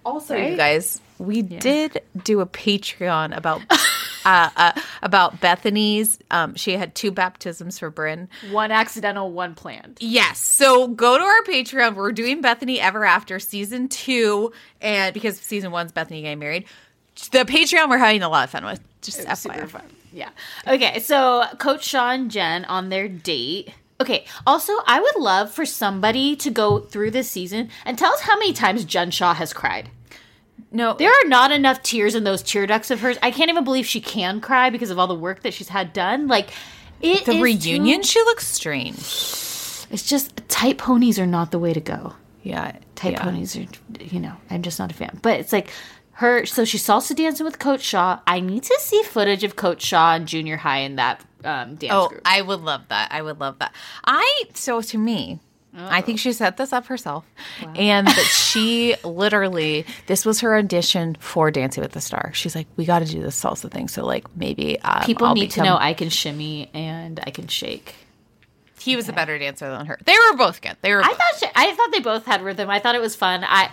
S2: also
S3: Right?
S2: you guys, we did do a Patreon about *laughs* uh, uh about Bethenny's. Um she had two baptisms for Bryn.
S3: One accidental, one planned.
S2: Yes. So go to our Patreon. We're doing Bethenny Ever After season two, and because season one's Bethenny getting married, the Patreon we're having a lot of fun with. Just FYI.
S3: fun. Yeah. Okay, so Coach Shaw and Jen on their date. Okay, also, I would love for somebody to go through this season and tell us how many times Jen Shaw has cried.
S2: No,
S3: There are not enough tears in those tear ducts of hers. I can't even believe she can cry because of all the work that she's had done. Like, it
S2: the
S3: is
S2: reunion.
S3: too-
S2: she looks strange.
S3: it's just tight ponies are not the way to go.
S2: Yeah,
S3: Tight
S2: yeah.
S3: ponies are, you know, I'm just not a fan. But it's like her. So she's salsa dancing with Coach Shaw. I need to see footage of Coach Shaw in junior high in that um, dance
S2: Oh,
S3: group.
S2: I would love that. I would love that. I so to me, I think she set this up herself, and that she literally this was her audition for Dancing with the Star. She's like, we got to do this salsa thing. So like maybe um,
S3: People
S2: I'll
S3: need to know I can shimmy and I can shake.
S2: he was a better dancer than her. They were both good. They were.
S3: I
S2: both-
S3: thought she, I thought they both had rhythm. I thought it was fun. I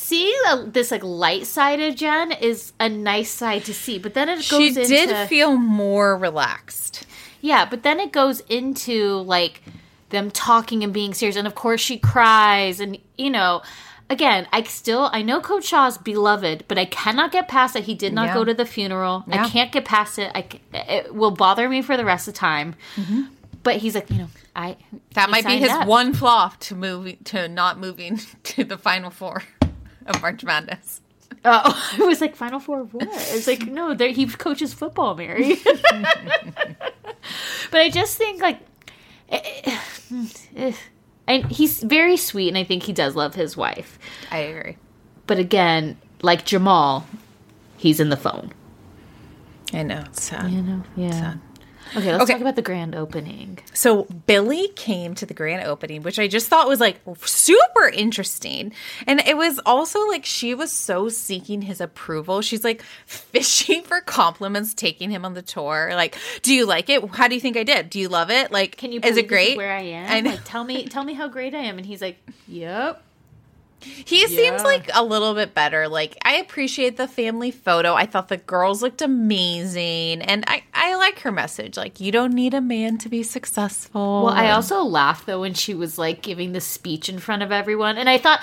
S3: seeing uh, this like light side of Jen is a nice side to see, but then it goes
S2: she
S3: into
S2: did feel more relaxed.
S3: yeah, but then it goes into like them talking and being serious, and of course she cries, and you know. Again, I still I know Coach Shaw's beloved, but I cannot get past that he did not
S2: Yeah.
S3: go to the funeral.
S2: Yeah.
S3: I can't get past it. I it will bother me for the rest of time. But he's like, you know, I
S2: That might be his
S3: up.
S2: one flaw to move to not moving *laughs* to the final four of March Madness. *laughs*
S3: Oh, it was like Final Four of what? It's like no, there- he coaches football, Mary. *laughs* but I just think like, eh, eh, and he's very sweet, and I think he does love his wife.
S2: I agree.
S3: But again, like Jamal, he's in the phone.
S2: I know. It's sad.
S3: You know, yeah. Okay, let's
S2: Okay.
S3: talk about the grand opening.
S2: So Billy came to the grand opening, which I just thought was like super interesting. And it was also like she was so seeking his approval. She's like fishing for compliments, taking him on the tour. Like, do you like it? How do you think I did? Do you love it? Like,
S3: Can you?
S2: Is it great?
S3: where I am?
S2: I know.
S3: Like, tell me, tell me how great I am. And he's like, "Yep."
S2: He seems like a little bit better. Like I appreciate the family photo. I thought the girls looked amazing, and I I like her message. Like you don't need a man to be successful.
S3: Well, I also laughed though when she was like giving the speech in front of everyone, and I thought.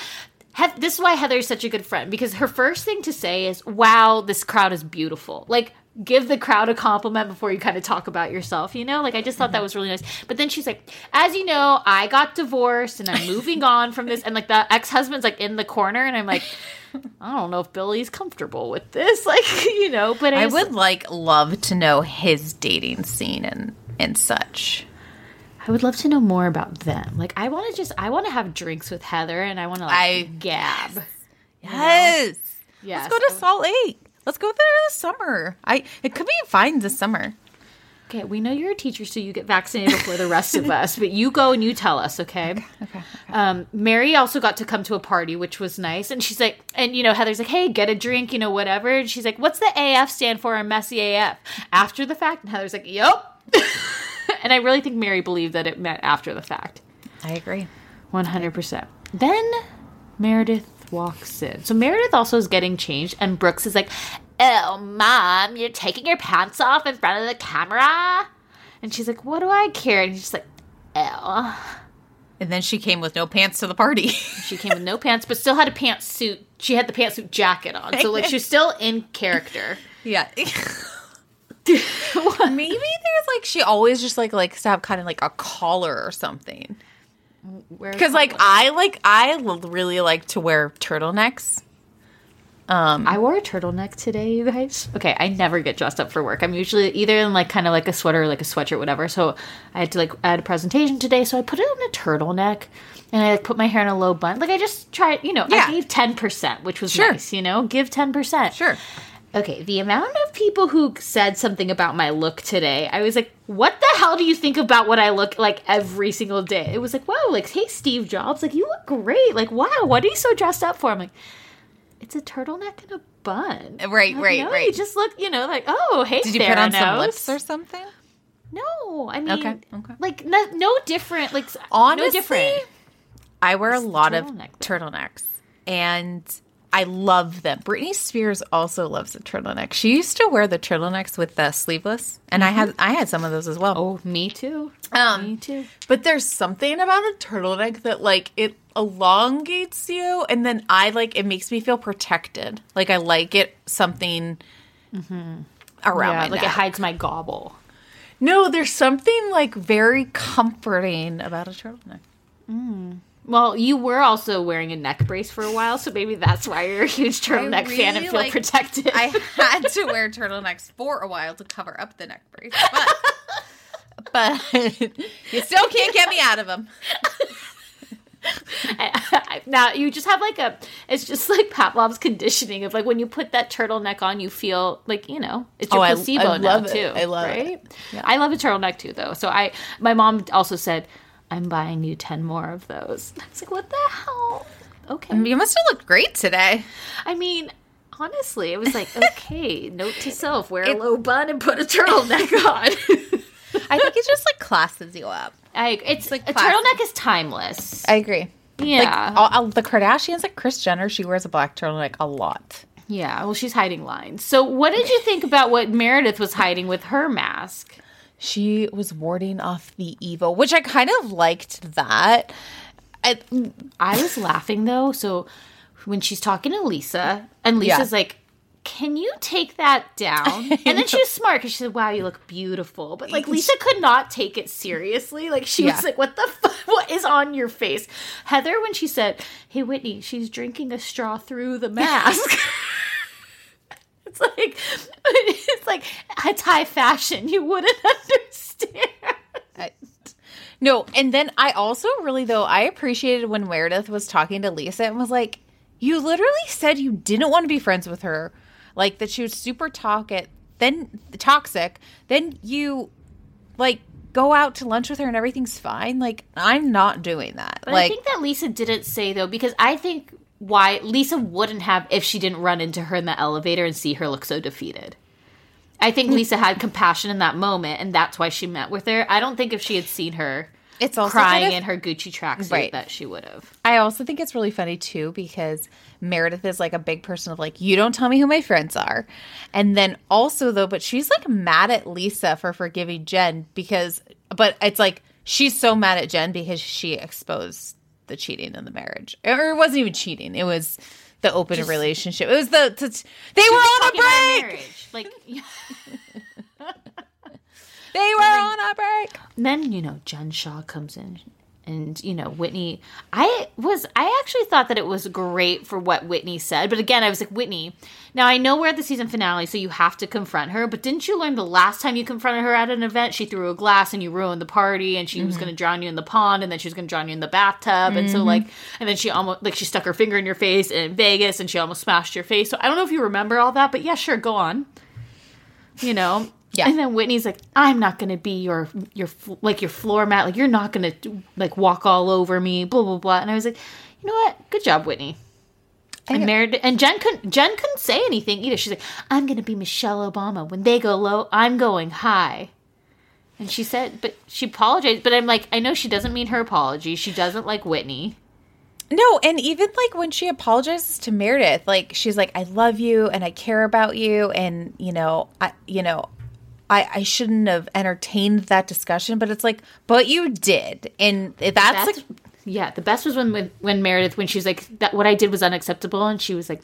S3: This is why Heather's such a good friend because her first thing to say is, "Wow, this crowd is beautiful." Like, give the crowd a compliment before you kind of talk about yourself. You know, like I just thought that mm-hmm. was really nice. But then she's like, "As you know, I got divorced and I'm moving *laughs* on from this." And like the ex husband's like in the corner, and I'm like, I don't know if Billy's comfortable with this. *laughs* Like, you know, but
S2: I would like love to know his dating scene and and such.
S3: I would love to know more about them. Like, I want to just, I want to have drinks with Heather, and I want to like
S2: I-
S3: gab.
S2: Yes.
S3: Yes.
S2: Let's go to Salt Lake. Let's go there this summer. I it could be fine this summer.
S3: Okay, we know you're a teacher, so you get vaccinated before the rest of us. But you go and you tell us, okay?
S2: Okay.
S3: Um, Mary also got to come to a party, which was nice. And she's like, and you know, Heather's like, hey, get a drink, you know, whatever. And she's like, what's the AF stand for in messy AF? After the fact. And Heather's like, yep. *laughs* and I really think Mary believed that it meant after the fact.
S2: I agree.
S3: 100%. Then Meredith walks in. So Meredith also is getting changed, and Brooks is like, Oh, mom, you're taking your pants off in front of the camera? And she's like, What do I care? And he's just like, Oh.
S2: And then she came with no pants to the party.
S3: She came with no *laughs* pants, but still had a pantsuit. She had the pantsuit jacket on. So, like, she's still in character.
S2: yeah. *laughs* *laughs* Maybe there's like she always just like likes to have kind of like a collar or something. Because like I like I really like to wear turtlenecks.
S3: Um, I wore a turtleneck today, you guys. Okay, I never get dressed up for work. I'm usually either in like kind of like a sweater, or like a sweatshirt, whatever. So I had to like I had a presentation today, so I put it in a turtleneck and I like put my hair in a low bun. Like I just tried, you know,
S2: Yeah.
S3: I gave ten percent, which was
S2: Sure.
S3: nice. You know, give ten percent.
S2: Sure.
S3: Okay, the amount of people who said something about my look today, I was like, what the hell do you think about what I look like every single day? It was like, wow, like, hey, Steve Jobs, like, you look great. Like, wow, what are you so dressed up for? I'm like, it's a turtleneck and a bun.
S2: Uh, right,
S3: Like,
S2: right,
S3: no,
S2: right.
S3: You just look, you know, like, oh, hey,
S2: Did you put on some
S3: Theranos.
S2: lips or something?
S3: No, I mean,
S2: Okay, okay.
S3: like, no, no different. Like,
S2: Honestly,
S3: no different.
S2: I wear a lot of
S3: turtleneck, though.
S2: turtlenecks and I love them. Britney Spears also loves a turtleneck. She used to wear the turtlenecks with the sleeveless, and I had I had some of those as well.
S3: Oh, me too.
S2: Um,
S3: me too.
S2: But there's something about a turtleneck that like it elongates you and then I like it makes me feel protected. Like I like it something around
S3: Yeah,
S2: my
S3: like, it hides my gobble.
S2: no, there's something like very comforting about a turtleneck.
S3: Well, you were also wearing a neck brace for a while, so maybe that's why you're a huge turtleneck fan and feel
S2: like-
S3: protected.
S2: I had to *laughs* wear turtlenecks for a while to cover up the neck brace, but *laughs* but you still can't get me out of them. *laughs*
S3: now you just have like a it's just like Pavlov's conditioning of like when you put that turtleneck on you feel like you know it's your
S2: Oh,
S3: placebo
S2: I
S3: now
S2: love it.
S3: too
S2: I love it.
S3: right I love a turtleneck too though so I my mom also said I'm buying you 10 more of those *laughs* I was like what the hell okay
S2: You must have looked great today.
S3: I mean honestly it was like *laughs* okay note to self wear a low bun and put a turtleneck *laughs* on
S2: I think it just like classes you up.
S3: I it's like a turtleneck is timeless
S2: I agree.
S3: yeah
S2: Like all, all- the Kardashians, like Kris Jenner, she wears a black turtleneck a lot.
S3: Yeah, well, she's hiding lines. So, what did you think about what Meredith was hiding with her mask?
S2: She was warding off the evil, which I kind of liked that. I,
S3: I was laughing though. So, when she's talking to Lisa, and Lisa's like, "Can you take that down?" *laughs* And then she was smart because she said, "Wow, you look beautiful." But like Lisa could not take it seriously. Like she
S2: Yeah.
S3: was like, "What the fuck? *laughs* What is on your face?" Heather, when she said, "Hey Whitney, she's drinking a straw through the mask." *laughs* It's like *laughs* it's like it's high fashion. You wouldn't *laughs* understand.
S2: no, and then I also really though I appreciated when Meredith was talking to Lisa and was like, "You literally said you didn't want to be friends with her, like that she was super toxic, then toxic. Then you like go out to lunch with her and everything's fine. Like I'm not doing that.
S3: But
S2: like
S3: I think that Lisa didn't say though because I think why Lisa wouldn't have if she didn't run into her in the elevator and see her look so defeated. I think mm. Lisa had compassion in that moment, and that's why she met with her. I don't think if she had seen her
S2: It's also
S3: crying
S2: kind of-
S3: in her Gucci tracksuit
S2: Right.
S3: that she would have.
S2: I also think it's really funny too because Meredith is like a big person of like, you don't tell me who my friends are. And then also though, but she's like mad at Lisa for forgiving Jen because, but it's like she's so mad at Jen because she exposed the cheating in the marriage. Or it wasn't even cheating, it was the open relationship. It was the, t- they were on a break.
S3: marriage, like *laughs*
S2: They were on a break.
S3: then you know Jen Shah comes in and you know whitney i was i actually thought that it was great for what whitney said but again i was like whitney now i know we're at the season finale so you have to confront her but didn't you learn the last time you confronted her at an event? She threw a glass and you ruined the party and she was mm-hmm. going to drown you in the pond and then she was going to drown you in the bathtub. And so mm-hmm. like and then she almost like she stuck her finger in your face in vegas and she almost smashed your face. So i don't know if you remember all that but yeah sure go on. You know
S2: Yeah.
S3: and then whitney's like i'm not gonna be your your like your floor mat like you're not gonna like walk all over me blah blah blah and i was like you know what good job whitney and Meredith and Jen couldn't Jen couldn't say anything either. She's like, I'm gonna be Michelle Obama. When they go low, I'm going high. And she said, but she apologized. But I'm like, I know she doesn't mean her apology. She doesn't like Whitney.
S2: No, and even like when she apologizes to Meredith, like she's like, "I love you and I care about you, and you know, I, you know, I, I shouldn't have entertained that discussion." But it's like, but you did, and that's,
S3: That's
S2: like,
S3: yeah. The best was when when, when Meredith when she was like that what I did was unacceptable, and she was like,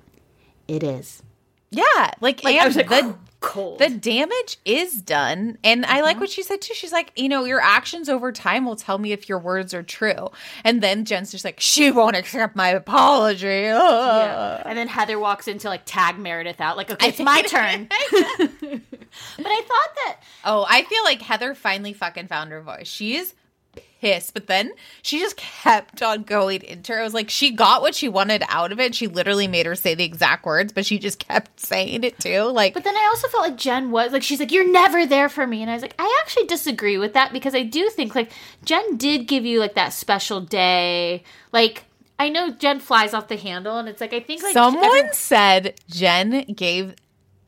S3: it is.
S2: yeah, like,
S3: Like, I
S2: and
S3: was like,
S2: the oh.
S3: Cold.
S2: the damage is done, and I like mm-hmm. what she said too. She's like, you know, your actions over time will tell me if your words are true, and then Jen's just like, she won't accept my apology.
S3: Yeah. And then Heather walks in to like tag Meredith out, like, okay, it's my turn. *laughs* *laughs* but I thought that
S2: Oh, I feel like Heather finally fucking found her voice. She is pissed, but then she just kept on going into her. I was like, she got what she wanted out of it. She literally made her say the exact words, but she just kept *laughs* saying it too. Like,
S3: But then I also felt like Jen was like she's like you're never there for me and I was like I actually disagree with that because I do think like Jen did give you like that special day like I know Jen flies off the handle and it's like I think like
S2: someone
S3: every-
S2: said Jen gave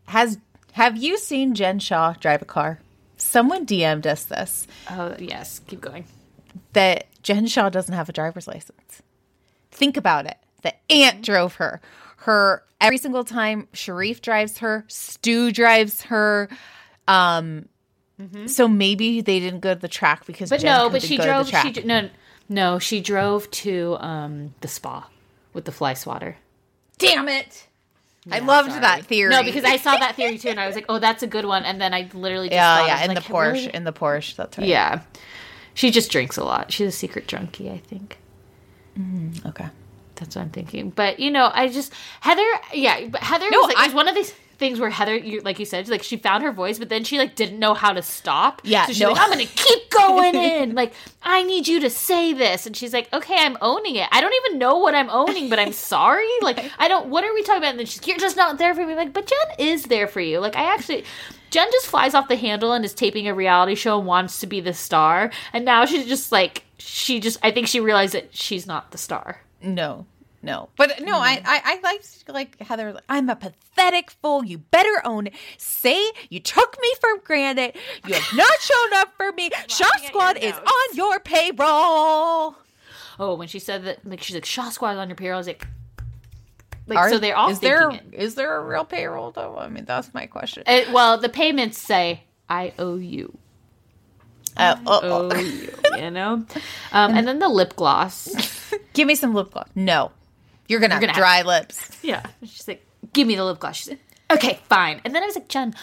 S2: has have you seen Jen Shah drive a car? Someone DM'd us this
S3: Oh yes, keep going.
S2: That Jen Shah doesn't have a driver's license. Think about it. The aunt drove her. Her every single time Sharrieff drives her, Stu drives her. Um so maybe they didn't go to the track because
S3: But
S2: Jen
S3: no, but she
S2: go to the
S3: drove she no no, she drove to um the spa with the fly swatter.
S2: Damn it. I loved that theory.
S3: No, because I saw that theory too and I was like, "Oh, that's a good one." And then I literally just
S2: Yeah, yeah, in
S3: like,
S2: the Porsche, in the Porsche, that's right.
S3: Yeah. She just drinks a lot. She's a secret junkie, I think. Mm-hmm.
S2: Okay.
S3: That's what I'm thinking. But you know, I just Heather, yeah, but Heather
S2: No,
S3: was like
S2: I-
S3: was one of these things where Heather, you, like you said, like she found her voice, but then she like didn't know how to stop.
S2: Yeah,
S3: so she's
S2: no.
S3: like, I'm gonna keep *laughs* going in. Like I need you to say this, and she's like, Okay, I'm owning it. I don't even know what I'm owning, but I'm *laughs* sorry. Like I don't. What are we talking about? And then she's, you're just not there for me. Like, but Jen is there for you. Like I actually. Jen just flies off the handle and is taping a reality show and wants to be the star. And now she's just like, she just, I think she realized that she's not the star.
S2: No, no, but no, I, mm. I, I liked like Heather. I'm a pathetic fool. You better own it. Say you took me for granted. You have not *laughs* shown up for me.
S3: Your
S2: Squad is on your payroll.
S3: Oh, when she said that, like she's like Shah Squad is on your payroll, I was like, like
S2: Are-
S3: so they're all
S2: is there
S3: it.
S2: is there a real payroll though? I mean, that's my question.
S3: Uh, well, the payments say I owe you,
S2: Uh, oh,
S3: owe
S2: oh.
S3: you, you know. *laughs* Um, and then the lip gloss. *laughs*
S2: Give me some lip gloss. No, you're gonna,
S3: gonna
S2: have
S3: have-
S2: dry lips.
S3: Yeah, she's like, give me the lip gloss. She's like, okay, fine. And then I was like, Jen.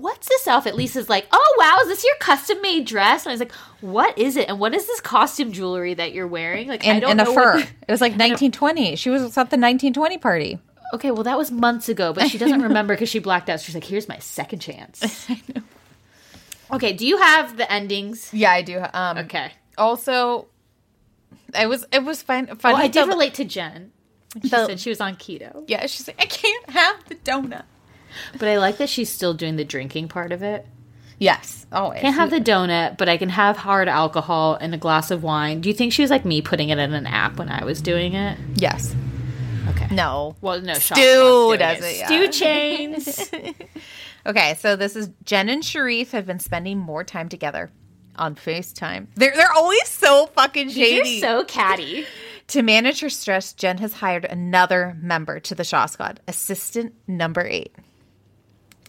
S3: What's this outfit? Lisa's like, oh wow, is this your custom made dress? And I was like, what is it? And what is this costume jewelry that you're wearing? Like, I
S2: And,
S3: don't
S2: and a
S3: know
S2: fur.
S3: what
S2: It was like *laughs* 1920. She was at the 1920 party.
S3: Okay, well, that was months ago, but she doesn't remember because she blacked out. She's like, here's my second chance. *laughs* Okay, do you have the endings?
S2: Yeah, I do. Um,
S3: Okay.
S2: Also, it was it was fun. Funny.
S3: Well, I did
S2: the-
S3: relate to Jen. She
S2: The-
S3: said she was on keto.
S2: Yeah, she's like, I can't have the donut.
S3: But I like that she's still doing the drinking part of it.
S2: Yes, always.
S3: Can't have the donut, but I can have hard alcohol and a glass of wine. Do you think she was like me putting it in an app when I was doing it?
S2: yes.
S3: Okay.
S2: No.
S3: Well, no.
S2: Stu does
S3: it.
S2: it, yeah.
S3: Stew chains. *laughs*
S2: Okay, so this is Jen and Sharrieff have been spending more time together on FaceTime. They're they're always so fucking
S3: You're
S2: shady.
S3: so catty. *laughs*
S2: to manage her stress, Jen has hired another member to the Shah Squad, assistant number eight.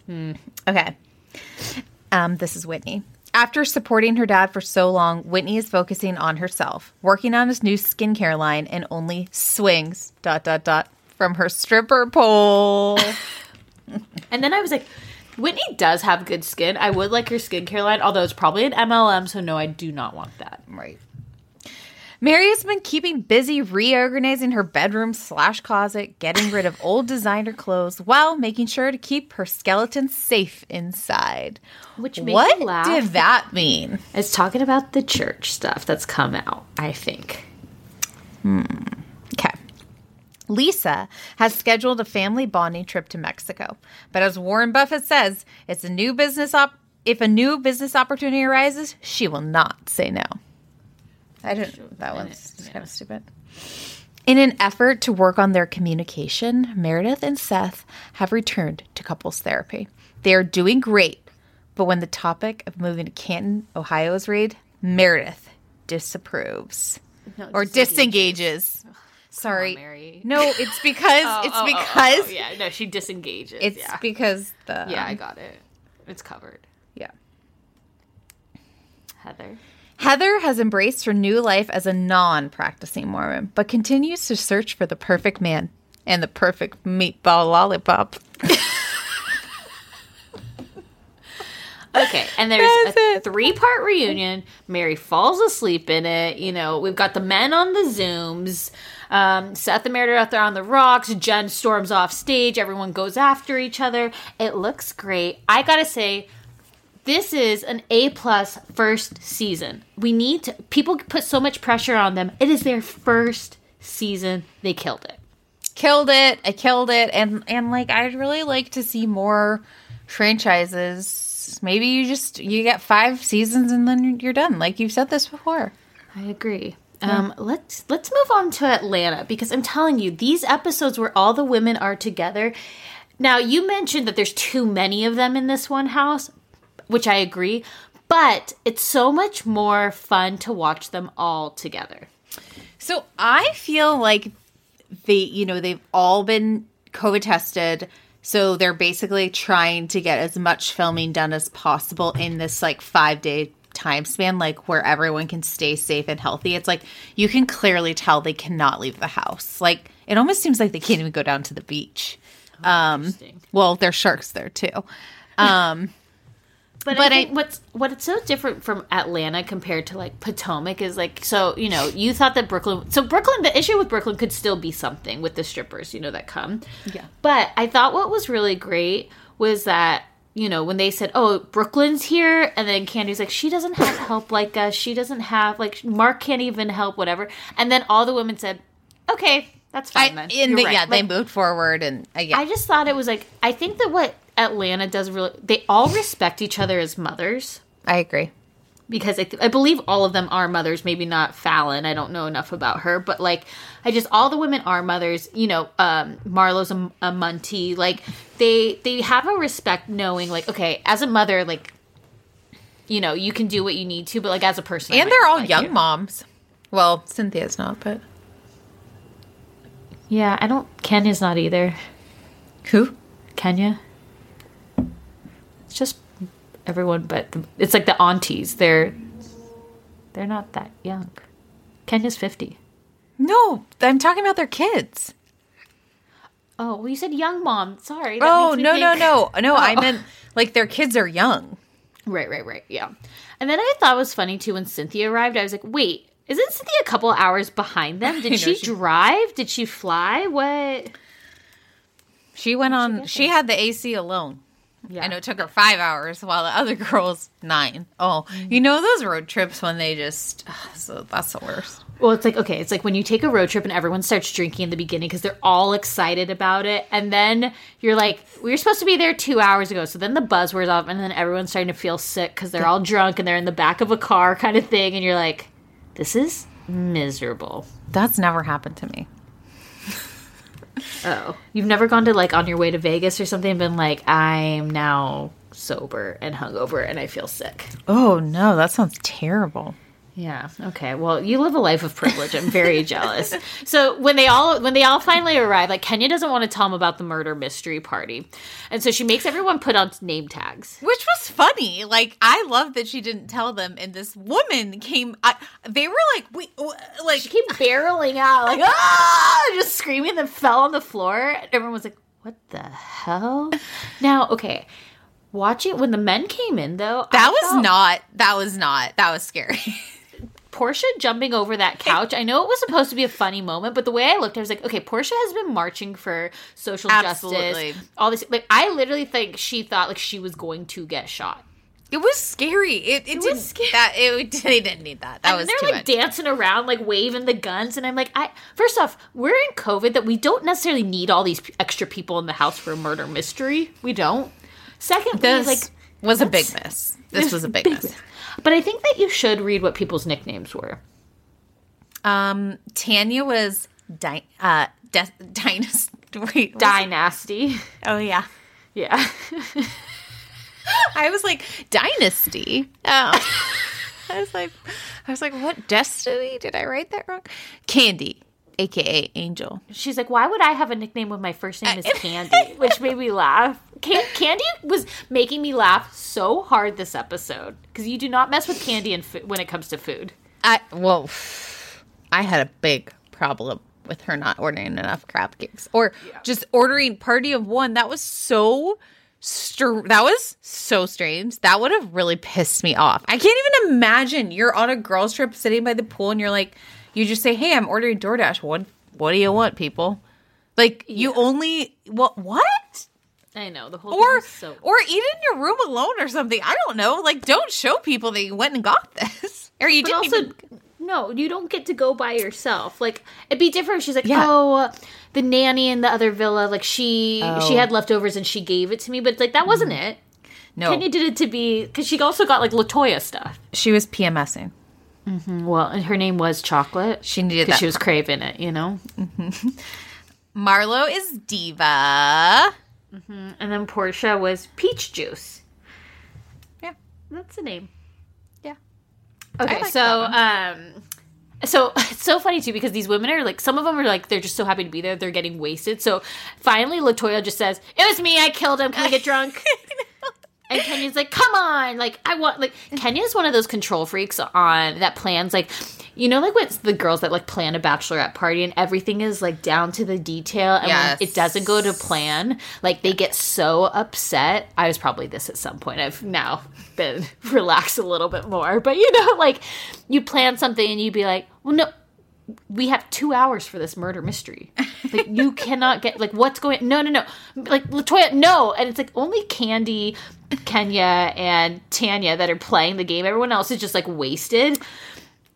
S2: Okay. Um, this is Whitney. After supporting her dad for so long, Whitney is focusing on herself, working on his new skincare line, and only swings dot dot dot from her stripper pole. *laughs*
S3: And then I was like, Whitney does have good skin. I would like her skincare line, although it's probably an MLM, so no, I do not want that.
S2: right. Mary has been keeping busy reorganizing her bedroom slash closet, getting rid of old designer clothes while making sure to keep her skeleton safe inside.
S3: Which
S2: what
S3: me laugh.
S2: did that mean?
S3: It's talking about the church stuff that's come out, I think. Hmm.
S2: Okay. Lisa has scheduled a family bonding trip to Mexico, but as Warren Buffett says, it's a new business op. If a new business opportunity arises, she will not say no. I don't. That one's kind of stupid. In an effort to work on their communication, Meredith and Seth have returned to couples therapy. They are doing great, but when the topic of moving to Canton, Ohio is raised, Meredith disapproves or disengages. Sorry,
S3: Mary.
S2: no, it's *laughs* because
S3: Oh,
S2: it's
S3: oh, oh, oh
S2: because
S3: oh, yeah, no, she disengages.
S2: it's
S3: yeah.
S2: because the
S3: yeah, I um, got it. It's covered.
S2: yeah.
S3: Heather.
S2: Heather has embraced her new life as a non practicing Mormon, but continues to search for the perfect man and the perfect meatball lollipop. *laughs*
S3: Okay, and there's a three part reunion. Mary falls asleep in it. You know, we've got the men on the Zooms. Um, Seth and Meredith out there on the rocks. Jen storms off stage. Everyone goes after each other. It looks great. I gotta say, this is an A plus first season. We need to. People put so much pressure on them. It is their first season. They killed it.
S2: killed it. I killed it. And and like I'd really like to see more franchises. Maybe you just you get five seasons and then you're done. Like you've said this before.
S3: I agree. Um, let's let's move on to Atlanta because I'm telling you, these episodes where all the women are together. Now, you mentioned that there's too many of them in this one house, which I agree, but it's so much more fun to watch them all together.
S2: So I feel like they, you know, they've all been COVID tested. So they're basically trying to get as much filming done as possible in this like five day time span, like where everyone can stay safe and healthy. It's like you can clearly tell they cannot leave the house. Like it almost seems like they can't even go down to the beach. Um, well, there's sharks there too. Um,
S3: But,
S2: But
S3: I
S2: I-
S3: what's what's so different from Atlanta compared to like Potomac is like so you know you thought that Brooklyn so Brooklyn the issue with Brooklyn could still be something with the strippers you know that come. Yeah. But I thought what was really great was that you know when they said oh Brooklyn's here and then Kandi's like she doesn't have *laughs* help like us. She doesn't have like Marc can't even help whatever. And then all the women said okay that's
S2: I,
S3: fine then.
S2: and
S3: You're
S2: they,
S3: right."
S2: yeah, they moved forward and uh, yeah.
S3: I just thought it was like I think that what Atlanta does really they all respect each other as mothers
S2: I agree.
S3: because I, I believe all of them are mothers. Maybe not Falynn. I don't know enough about her, but like I just all the women are mothers. You know, um, Marlo's a, a Munty. Like they they have a respect, knowing like okay, as a mother, like you know you can do what you need to, but like as a person,
S2: And they're all
S3: like
S2: young
S3: you.
S2: moms. Well, Cynthia's not, but
S3: Yeah, I don't. Kenya's not either.
S2: who?
S3: Kenya. It's just everyone, but the, it's like the aunties. They're they're not that young. Kenya's fifty.
S2: No, I'm talking about their kids.
S3: Oh, well, you said young mom. Sorry.
S2: Oh no, no,
S3: think-
S2: no, no! I
S3: Oh.
S2: meant like their kids are young.
S3: Right, right, right. Yeah. And then I thought it was funny too when Cynthia arrived. I was like, wait, isn't Cynthia a couple hours behind them? *laughs* Did
S2: know,
S3: she,
S2: she-
S3: drive? Did she fly? What?
S2: She went on. She had the AC alone.
S3: Yeah.
S2: I know it took her five hours, while the other *laughs* girls nine. Oh, you know those road trips when they just. So that's the worst.
S3: Well, it's like okay, it's like when you take a road trip and everyone starts drinking in the beginning because they're all excited about it, and then you're like, we were supposed to be there two hours ago, so then the buzz wears off, and then everyone's starting to feel sick because they're all drunk and they're in the back of a car, kind of thing, and you're like, this is miserable.
S2: That's never happened to me.
S3: Oh, you've never gone to like on your way to Vegas or something and been like, I'm now sober and hungover and I feel sick.
S2: Oh no, that sounds terrible.
S3: Yeah. Okay. Well, you live a life of privilege. I'm very *laughs* jealous. So when they all when they all finally arrive, like Kenya doesn't want to tell them about the murder mystery party, and so she makes everyone put on name tags.
S2: Which was funny. Like I love that she didn't tell them, and this woman came. I, they were like, "We like."
S3: She kept barreling out like *laughs* ah, just screaming, then fell on the floor. Everyone was like, "What the hell?" Now, okay, watching when the men came in though,
S2: that
S3: I
S2: was
S3: felt-
S2: not. That was not. That was scary. *laughs*
S3: Porsha jumping over that couch. I know it was supposed to be a funny moment, but the way I looked, I was like, okay, Porsha has been marching for social
S2: Absolutely.
S3: justice. All this, like, I literally think she thought like she was going to get shot.
S2: It was scary. It, it,
S3: was
S2: didn't,
S3: scary.
S2: That it, they didn't need that. That
S3: and
S2: was
S3: they're like
S2: much.
S3: dancing around, like waving the guns, and I'm like, I first off, we're in COVID that we don't necessarily need all these extra people in the house for a murder mystery. We don't. Secondly,
S2: this
S3: like
S2: was a big miss. This was a big, *laughs* miss.
S3: But I think that you should read what people's nicknames were.
S2: Um, Tanya was di- uh, de- dynasty. *laughs* Wait, what was it?
S3: Dynasty.
S2: Oh yeah.
S3: Yeah.
S2: I was like dynasty. Oh. *laughs* I was like, I was like, what destiny? Did I write that wrong? Kandi, aka Angel.
S3: She's like, why would I have a nickname when my first name is Kandi? Which made me laugh. Can- Kandi was making me laugh so hard this episode because you do not mess with Kandi and fo- when it comes to food.
S2: I well, I had a big problem with her not ordering enough crab cakes or just ordering party of one. That was so. Str- that was so strange. That would have really pissed me off. I can't even imagine you're on a girls trip sitting by the pool and you're like, you just say, "Hey, I'm ordering DoorDash. What What do you want, people?" Like you only what what?
S3: I know the whole
S2: Or
S3: so.
S2: or eat in your room alone or something. I don't know. Like don't show people that you went and got *laughs* this. Or you
S3: But
S2: didn't
S3: also,
S2: even
S3: no, you don't get to go by yourself. Like it'd be different. if She's like,
S2: Yeah.
S3: oh, the nanny in the other villa, like she she
S2: Oh.
S3: had leftovers and she gave it to me, but like that wasn't mm-hmm. it.
S2: no.
S3: Kenya did it to be because she also got like Latoya stuff.
S2: She was PMSing. Mm-hmm.
S3: Well, and her name was Chocolate.
S2: She needed that.
S3: she was craving it, you know. Mm-hmm. *laughs*
S2: Marlo is diva.
S3: And then Porsha was Peach Juice.
S2: Yeah.
S3: That's the name.
S2: Yeah.
S3: Okay,
S2: like
S3: so um so *laughs* it's so funny too because these women are like some of them are like they're just so happy to be there they're getting wasted. So finally Latoya just says, "It was me. I killed him. Can we get drunk?" *laughs* And Kenya's like, "Come on!" Like I want like mm. Kenya's one of those control freaks on that plans like, you know, like what's the girls that like plan a bachelorette party and everything is like down to the detail, and
S2: Yes.
S3: when it doesn't go to plan, like they get so upset. I was probably this at some point. I've now been *laughs* relaxed a little bit more, but you know, like you plan something and you'd be like, "Well, no." we have two hours for this murder mystery. Like you *laughs* cannot get like what's going. No, no, no. Like Latoya, no. And it's like only Kandi, Kenya, and Tanya that are playing the game. Everyone else is just like wasted.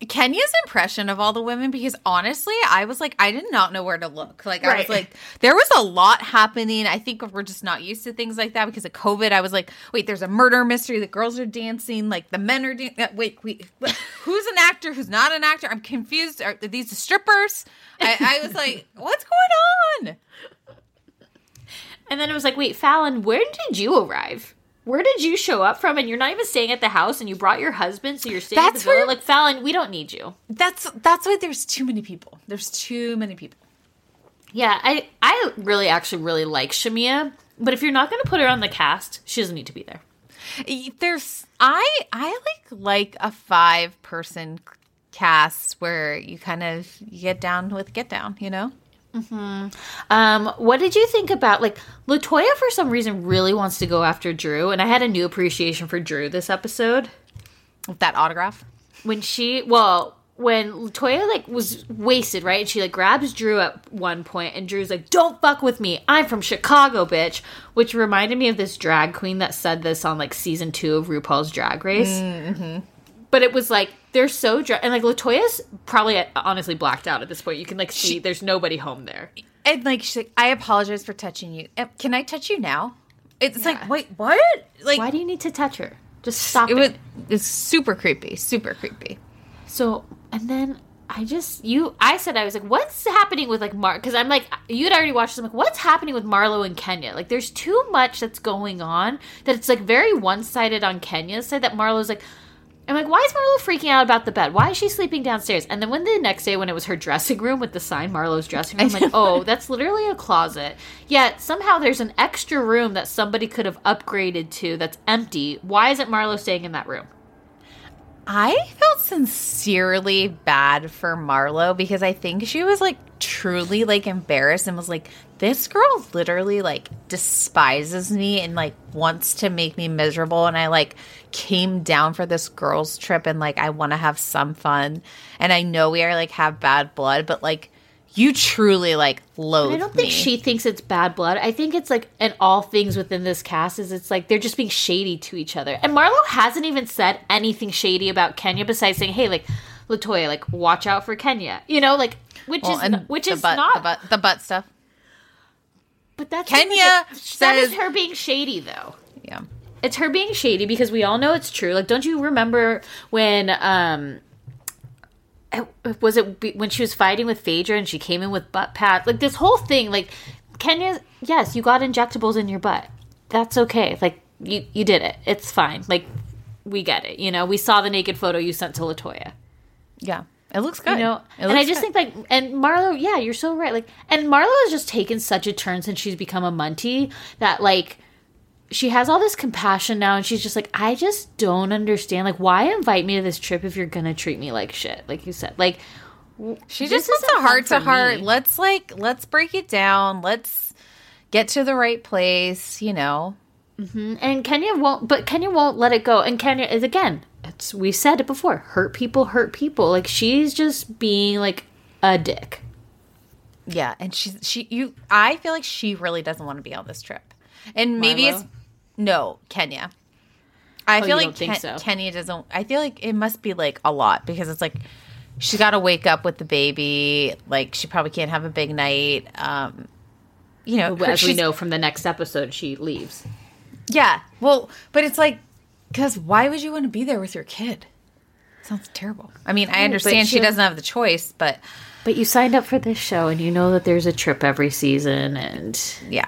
S2: Kenya's impression of all the women, because honestly, I was like, I did not know where to look. Like, I was like, there was a lot happening. I think we're just not used to things like that because of COVID. I was like, wait, there's a murder mystery. The girls are dancing. Like, the men are dancing. Uh, wait, wait, what- *laughs* who's an actor? Who's not an actor? I'm confused. Are, are these strippers? I, I was like, *laughs* what's going on?
S3: And then it was like, wait, Falynn, where did you arrive? Where did you show up from? And you're not even staying at the house, and you brought your husband, so you're staying at
S2: That's
S3: the villa. Like Falynn, we don't need you.
S2: That's that's why there's too many people. There's too many people.
S3: Yeah, I I really actually really like Shamea, but if you're not going to put her on the cast, she doesn't need to be there.
S2: there's i i like like a five person cast where you kind of get down with get down you know
S3: Um, what did you think about like Latoya for some reason really wants to go after Drew, and I had a new appreciation for Drew this episode.
S2: With that autograph?
S3: When she well when Latoya like was wasted right, and she like grabs Drew at one point, and Drew's like, "Don't fuck with me, I'm from Chicago, bitch," which reminded me of this drag queen that said this on like season two of RuPaul's Drag Race. But it was like they're so drunk and like Latoya's probably honestly blacked out at this point. You can like see there's nobody home there.
S2: and like she's like i apologize for touching you can i touch you now it's like wait what like
S3: Why do you need to touch her? Just stop
S2: it
S3: it.
S2: was it's super creepy super creepy
S3: So, and then I just you I said I was like, what's happening with like Mar? Because I'm like, you'd already watched. This. I'm like, what's happening with Marlo and Kenya? Like, there's too much that's going on that it's like very one sided on Kenya's side. That Marlo's like. I'm like, why is Marlo freaking out about the bed? Why is she sleeping downstairs? And then when the next day, when it was her dressing room with the sign Marlo's dressing room, I'm like, oh, that's literally a closet. Yet somehow there's an extra room that somebody could have upgraded to that's empty. Why isn't Marlo staying in that room?
S2: I felt sincerely bad for Marlo because I think she was like truly like embarrassed and was like, this girl literally like despises me and like wants to make me miserable. And I like came down for this girls' trip and like I want to have some fun. And I know we are like have bad blood, but like you truly like loathe
S3: I don't think
S2: me.
S3: she thinks it's bad blood. I think it's like, and all things within this cast is it's like they're just being shady to each other. And Marlo hasn't even said anything shady about Kenya besides saying, "Hey, like Latoya, like watch out for Kenya," you know, like which
S2: Well,
S3: is which is
S2: butt,
S3: not.
S2: the butt, the butt stuff.
S3: But that's
S2: Kenya
S3: that
S2: says-
S3: is her being shady, though.
S2: Yeah.
S3: It's her being shady because we all know it's true. Like, don't you remember when um was it when she was fighting with Phaedra and she came in with butt pads? Like this whole thing, like Kenya, yes, you got injectables in your butt. That's okay. Like you you did it. It's fine. Like we get it. You know, we saw the naked photo you sent to Latoya.
S2: Yeah. It looks good.
S3: You know,
S2: It
S3: and I just
S2: good.
S3: think like, and Marlo, yeah, you're so right. Like, and Marlo has just taken such a turn since she's become a Munty that like she has all this compassion now, and she's just like, I just don't understand. Like, why invite me to this trip if you're gonna treat me like shit? Like you said, like
S2: She just wants a heart to heart. Let's like let's break it down. Let's get to the right place, you know. Mm-hmm.
S3: and Kenya won't, but Kenya won't let it go. And Kenya is again, it's we said it before, hurt people, hurt people. Like she's just being like a dick.
S2: Yeah, and she's she you I feel like she really doesn't want to be on this trip. And maybe
S3: Marlo?
S2: it's no, Kenya. I
S3: Oh,
S2: feel like Ken-
S3: so?
S2: Kenya doesn't I feel like it must be like a lot because it's like she's got to wake up with the baby, like she probably can't have a big night. Um you know,
S3: As we know from the next episode, she leaves.
S2: Yeah. Well, but it's like, because why would you want to be there with your kid? Sounds terrible. I mean, I understand she
S3: she-
S2: doesn't have the choice, but
S3: But you signed up for this show, and you know that there's a trip every season, and
S2: yeah.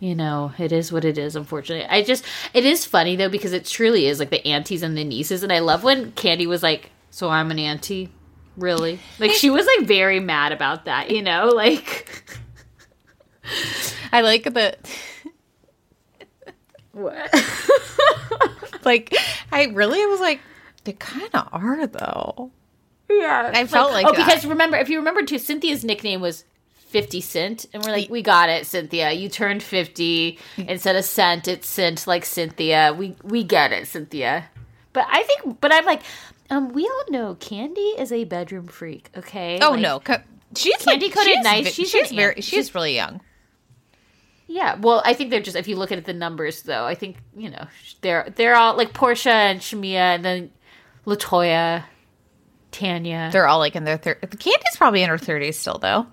S3: You know it is what it is. Unfortunately, I just it is funny though because it truly is like the aunties and the nieces, and I love when Kandi was like, "So I'm an auntie." Really? Like she was like very mad about that, you know? *laughs* Like
S2: I like the,
S3: what? *laughs*
S2: like, I really was like, they kind of are though.
S3: Yeah.
S2: I felt like
S3: Oh,
S2: that.
S3: because remember if you remember too, Cynthia's nickname was 50 Cent. And we're like, we got it, Cynthia. You turned 50. *laughs* Instead of cent, it's cent like Cynthia. We we get it, Cynthia. But I think but I'm like, um, we all know Kandi is a bedroom freak, okay?
S2: Oh
S3: Like,
S2: no, she's
S3: Candy
S2: like,
S3: coated
S2: she's
S3: nice. She's
S2: she's very
S3: aunt.
S2: she's really young.
S3: Yeah, well, I think they're just if you look at the numbers though, I think, you know, they're they're all like Porsha and Shamea and then Latoya, Tanya.
S2: They're all like in their thir- Kandi's probably in her thirties still though,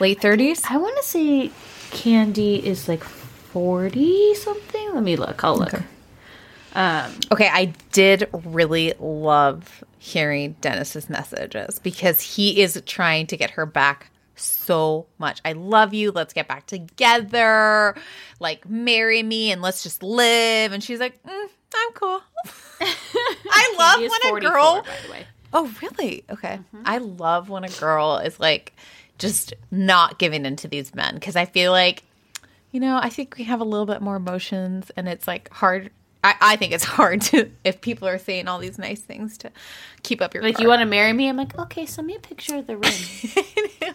S2: late thirties.
S3: I want to say Kandi is like 40 something. Let me look. I'll look.
S2: Okay, I did really love hearing Dennis's messages because he is trying to get her back so much. I love you. Let's get back together. Like, marry me and let's just live. And she's like, mm, I'm cool. *laughs* I love when a girl.
S3: by the way.
S2: Oh, really? Okay. I love when a girl is like just not giving into these men because I feel like, you know, I think we have a little bit more emotions and it's like hard. I, I think it's *laughs* hard to, if people are saying all these nice things, to keep up your
S3: Like, you want to marry me? I'm like, okay, send me a picture of the ring. *laughs*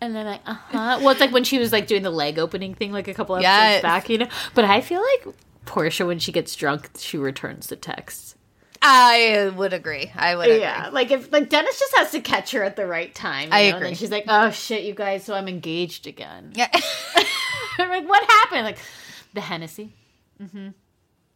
S3: and then like, uh huh. Well, it's like when she was like doing the leg opening thing, like a couple episodes
S2: Yes.
S3: back, you know. But I feel like Porsha, when she gets drunk, she returns the texts.
S2: I would agree. I would agree.
S3: Yeah, like if like Dennis just has to catch her at the right time. you
S2: I
S3: know? And
S2: agree.
S3: then she's like, "Oh shit, you guys, so I'm engaged again."
S2: Yeah. *laughs*
S3: I'm like, "What happened?" Like the Hennessy. Mm-hmm.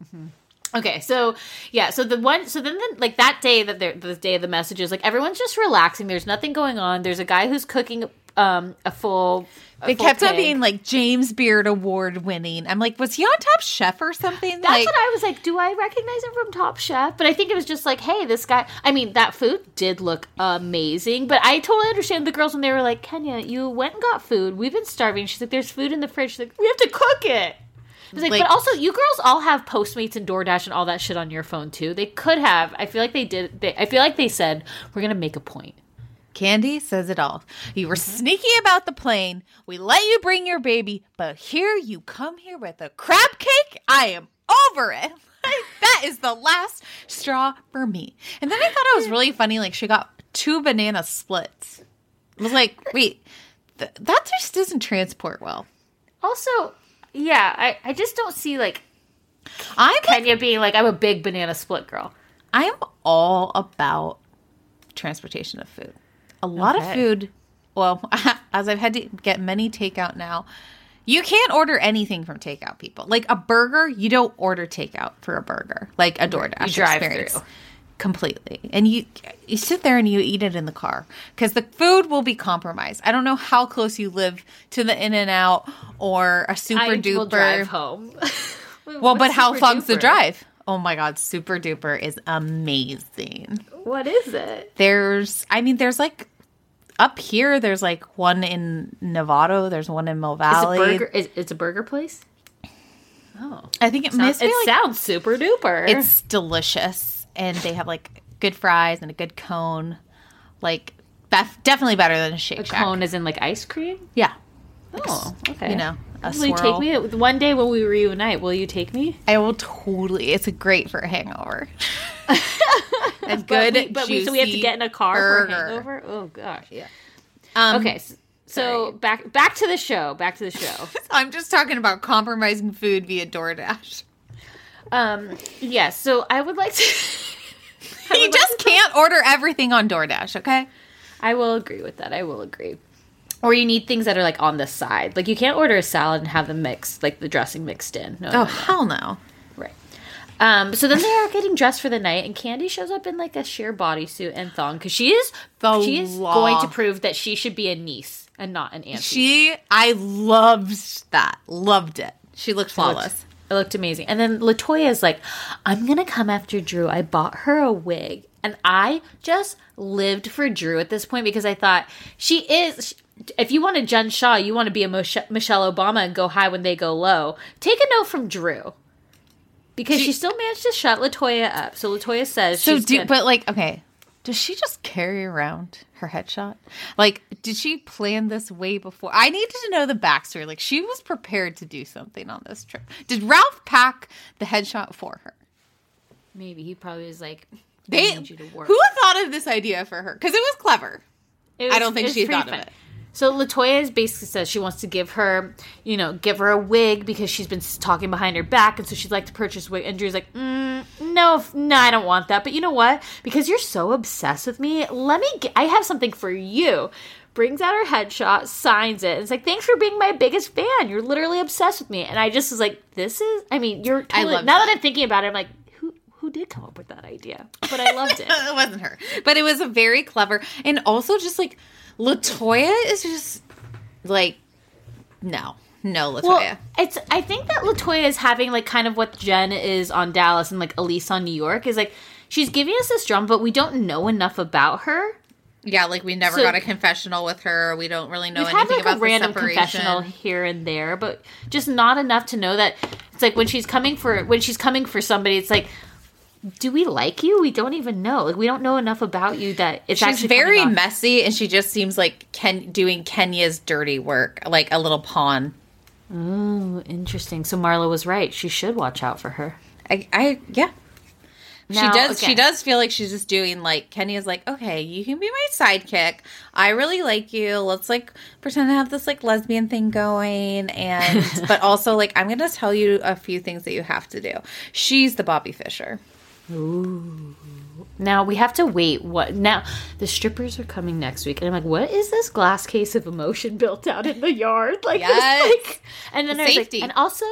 S3: Mm-hmm. Okay, so yeah, so the one, so then the, like that day that they're the day of the messages, like everyone's just relaxing. There's nothing going on. There's a guy who's cooking um a full. a
S2: They
S3: full
S2: kept on being like James Beard Award winning. I'm like, was he on Top Chef or something?
S3: That's
S2: like,
S3: what I was like. Do I recognize him from Top Chef? But I think it was just like, hey, this guy. I mean, that food did look amazing. But I totally understand the girls when they were like, Kenya, you went and got food. We've been starving. She's like, there's food in the fridge. She's like, we have to cook it. Like,
S2: Like-
S3: but also, you girls all have Postmates and DoorDash and all that shit on your phone too. They could have. I feel like they did. They, I feel like they said we're gonna make a point.
S2: Kandi says it all. You were mm-hmm. sneaky about the plane. We let you bring your baby, but here you come here with a crab cake. I am over it. *laughs* That is the last straw for me. And then I thought it was really funny. Like she got two banana splits. I was like, wait, th- that just doesn't transport well.
S3: Also, yeah, I, I just don't see like
S2: I'm
S3: Kenya being like, I'm a big banana split girl.
S2: I'm all about transportation of food. A lot of food. Well, *laughs* as I've had to get many takeout now, you can't order anything from takeout. People like a burger. You don't order takeout for a burger, like a DoorDash
S3: You drive
S2: experience.
S3: through.
S2: Completely, and you you sit there and you eat it in the car because the food will be compromised. I don't know how close you live to the In and Out or a Super
S3: I
S2: Duper.
S3: will drive home. *laughs*
S2: Well, but how long's the drive? Oh my God, Super Duper is amazing.
S3: What is it?
S2: There's, I mean, there's like up here. There's like one in Novato. There's one in Mill
S3: Is
S2: Valley.
S3: it burger? Is, it's a burger place. Oh,
S2: I think it must
S3: it
S2: like
S3: sounds super duper.
S2: it's delicious, and they have like good fries and a good cone. Like, bef- definitely better than a Shake
S3: a
S2: Shack.
S3: cone is in like ice cream.
S2: Yeah,
S3: Oh, okay.
S2: you know, a
S3: Will you
S2: swirl.
S3: take me one day when we reunite? Will you take me?
S2: I will totally. It's great for a hangover. *laughs* a *laughs* good,
S3: But, we, but we, so we have to get in a car for a hangover. Oh gosh. Yeah.
S2: Um,
S3: Okay. s- So back back to the show. Back to the show. *laughs*
S2: I'm just talking about compromising food via DoorDash.
S3: um. Yeah. So I would like to. *laughs* I
S2: You
S3: like
S2: just can't order everything on DoorDash, okay?
S3: I will agree with that. I will agree. Or you need things that are like on the side. Like you can't order a salad and have them mixed, like the dressing mixed in. No,
S2: Oh,
S3: no, no.
S2: hell no.
S3: Um, so then they are getting dressed for the night, and Kandi shows up in like a sheer bodysuit and thong because she is
S2: The
S3: she is
S2: law.
S3: going to prove that she should be a niece and not an auntie.
S2: She, I loved that. Loved it. She looked flawless.
S3: It looked amazing. And then Latoya is like, I'm going to come after Drew. I bought her a wig. And I just lived for Drew at this point because I thought she is. If you want a Jen Shah, you want to be a Moshe- Michelle Obama and go high when they go low. Take a note from Drew. Because she, still managed to shut Latoya up. So Latoya says
S2: So,
S3: she's
S2: do,
S3: gonna-
S2: but like, okay, does she just carry around her headshot? Like, did she plan this way before? I needed to know the backstory. Like, she was prepared to do something on this trip. Did Ralph pack the headshot for her?
S3: maybe he probably was like,
S2: They,
S3: need you to work.
S2: who thought of this idea for her? Because it was clever.
S3: It
S2: I don't think she thought of it.
S3: So Latoya basically says she wants to give her, you know, give her a wig because she's been talking behind her back, and so she'd like to purchase a wig. And Drew's like, mm, no, f- no, I don't want that. But you know what? Because you're so obsessed with me, let me. Get, I have something for you. Brings out her headshot, signs it. And it's like, thanks for being my biggest fan. You're literally obsessed with me. And I just was like, this is. I mean, you're. Totally,
S2: love
S3: now
S2: that.
S3: that I'm thinking about it, I'm like, who who did come up with that idea? But I loved it. *laughs*
S2: it wasn't her, but it was a very clever, and also just like Latoya is just like, no, no, Latoya.
S3: Well, it's. I think that Latoya is having like kind of what Jen is on Dallas and like Elise on New York is like she's giving us this drum, but we don't know enough about her.
S2: yeah, like we never
S3: So-
S2: got a confessional with her. We don't really know
S3: We've had
S2: anything
S3: like
S2: about
S3: a random
S2: separation.
S3: confessional here and there, but just not enough to know that it's like when she's coming for when she's coming for somebody, it's like. Do we like you? We don't even know. Like we don't know enough about you that it's
S2: She's
S3: actually
S2: very messy, and she just seems like Ken doing Kenya's dirty work, like a little pawn.
S3: Ooh, interesting. So Marla was right. She should watch out for her.
S2: I, I yeah.
S3: Now,
S2: she does.
S3: okay.
S2: She does feel like she's just doing like Kenya's like, okay, you can be my sidekick. I really like you. Let's like pretend to have this like lesbian thing going, and *laughs* but also like I'm gonna tell you a few things that you have to do. She's the Bobby Fischer.
S3: Now we have to wait. What now? The strippers are coming next week, and I'm like, what is this glass case of emotion built out in the yard? *laughs* Like, this,
S2: Yes.
S3: like and then I was
S2: Safety.
S3: like, and also,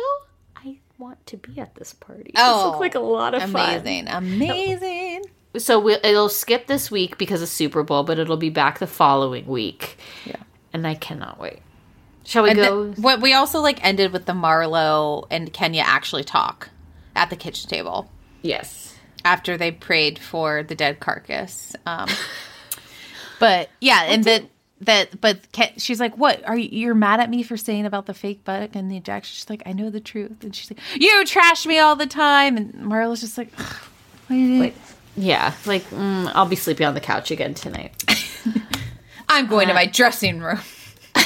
S3: I want to be at this party.
S2: Oh,
S3: this looks like a lot of
S2: fun. Amazing,
S3: amazing. So we'll, it'll skip this week because of Super Bowl, but it'll be back the following week.
S2: Yeah.
S3: and I cannot wait. Shall we
S2: And
S3: go?
S2: the- what we also like ended with the Marlo and Kenya actually talk at the kitchen table.
S3: yes.
S2: After they prayed for the dead carcass. Um, *laughs* but yeah, and that that but she's like, "What are you? You're mad at me for saying about the fake butt and the injection?" She's like, "I know the truth," and she's like, "You trash me all the time," and Marla's just like, "Ugh, "What do?
S3: Like, yeah, like mm, I'll be sleeping on the couch again tonight. *laughs*
S2: I'm going to my dressing room. *laughs*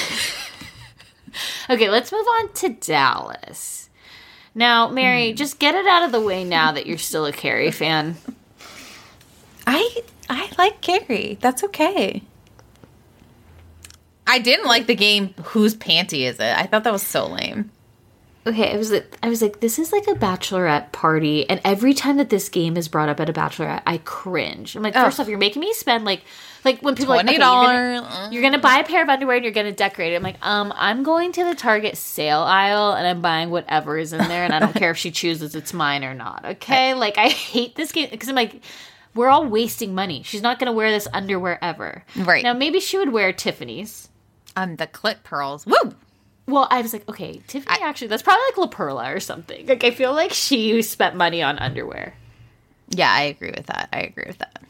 S3: Okay, let's move on to Dallas. Now, Mary, hmm. just get it out of the way now that you're still a Kary fan.
S2: I I like Kary. That's okay. I didn't like the game. Whose panty is it? I thought that was so lame.
S3: Okay, I was like, I was like, this is like a bachelorette party, and every time that this game is brought up at a bachelorette, I cringe. I'm like, first off, you're making me spend like, like when people are like, okay, you're,
S2: $20,
S3: gonna, you're gonna buy a pair of underwear and you're gonna decorate it. I'm like, um, I'm going to the Target sale aisle and I'm buying whatever is in there, and I don't care if she chooses it's mine or not. Okay, like I hate this game because I'm like. We're all wasting money. She's not going to wear this underwear ever.
S2: Right.
S3: Now, maybe she would wear Tiffany's.
S2: Um, the clit pearls. Woo!
S3: Well, I was like, okay, Tiffany actually, that's probably like La Perla or something. Like, I feel like she spent money on underwear.
S2: Yeah, I agree with that. I agree with that.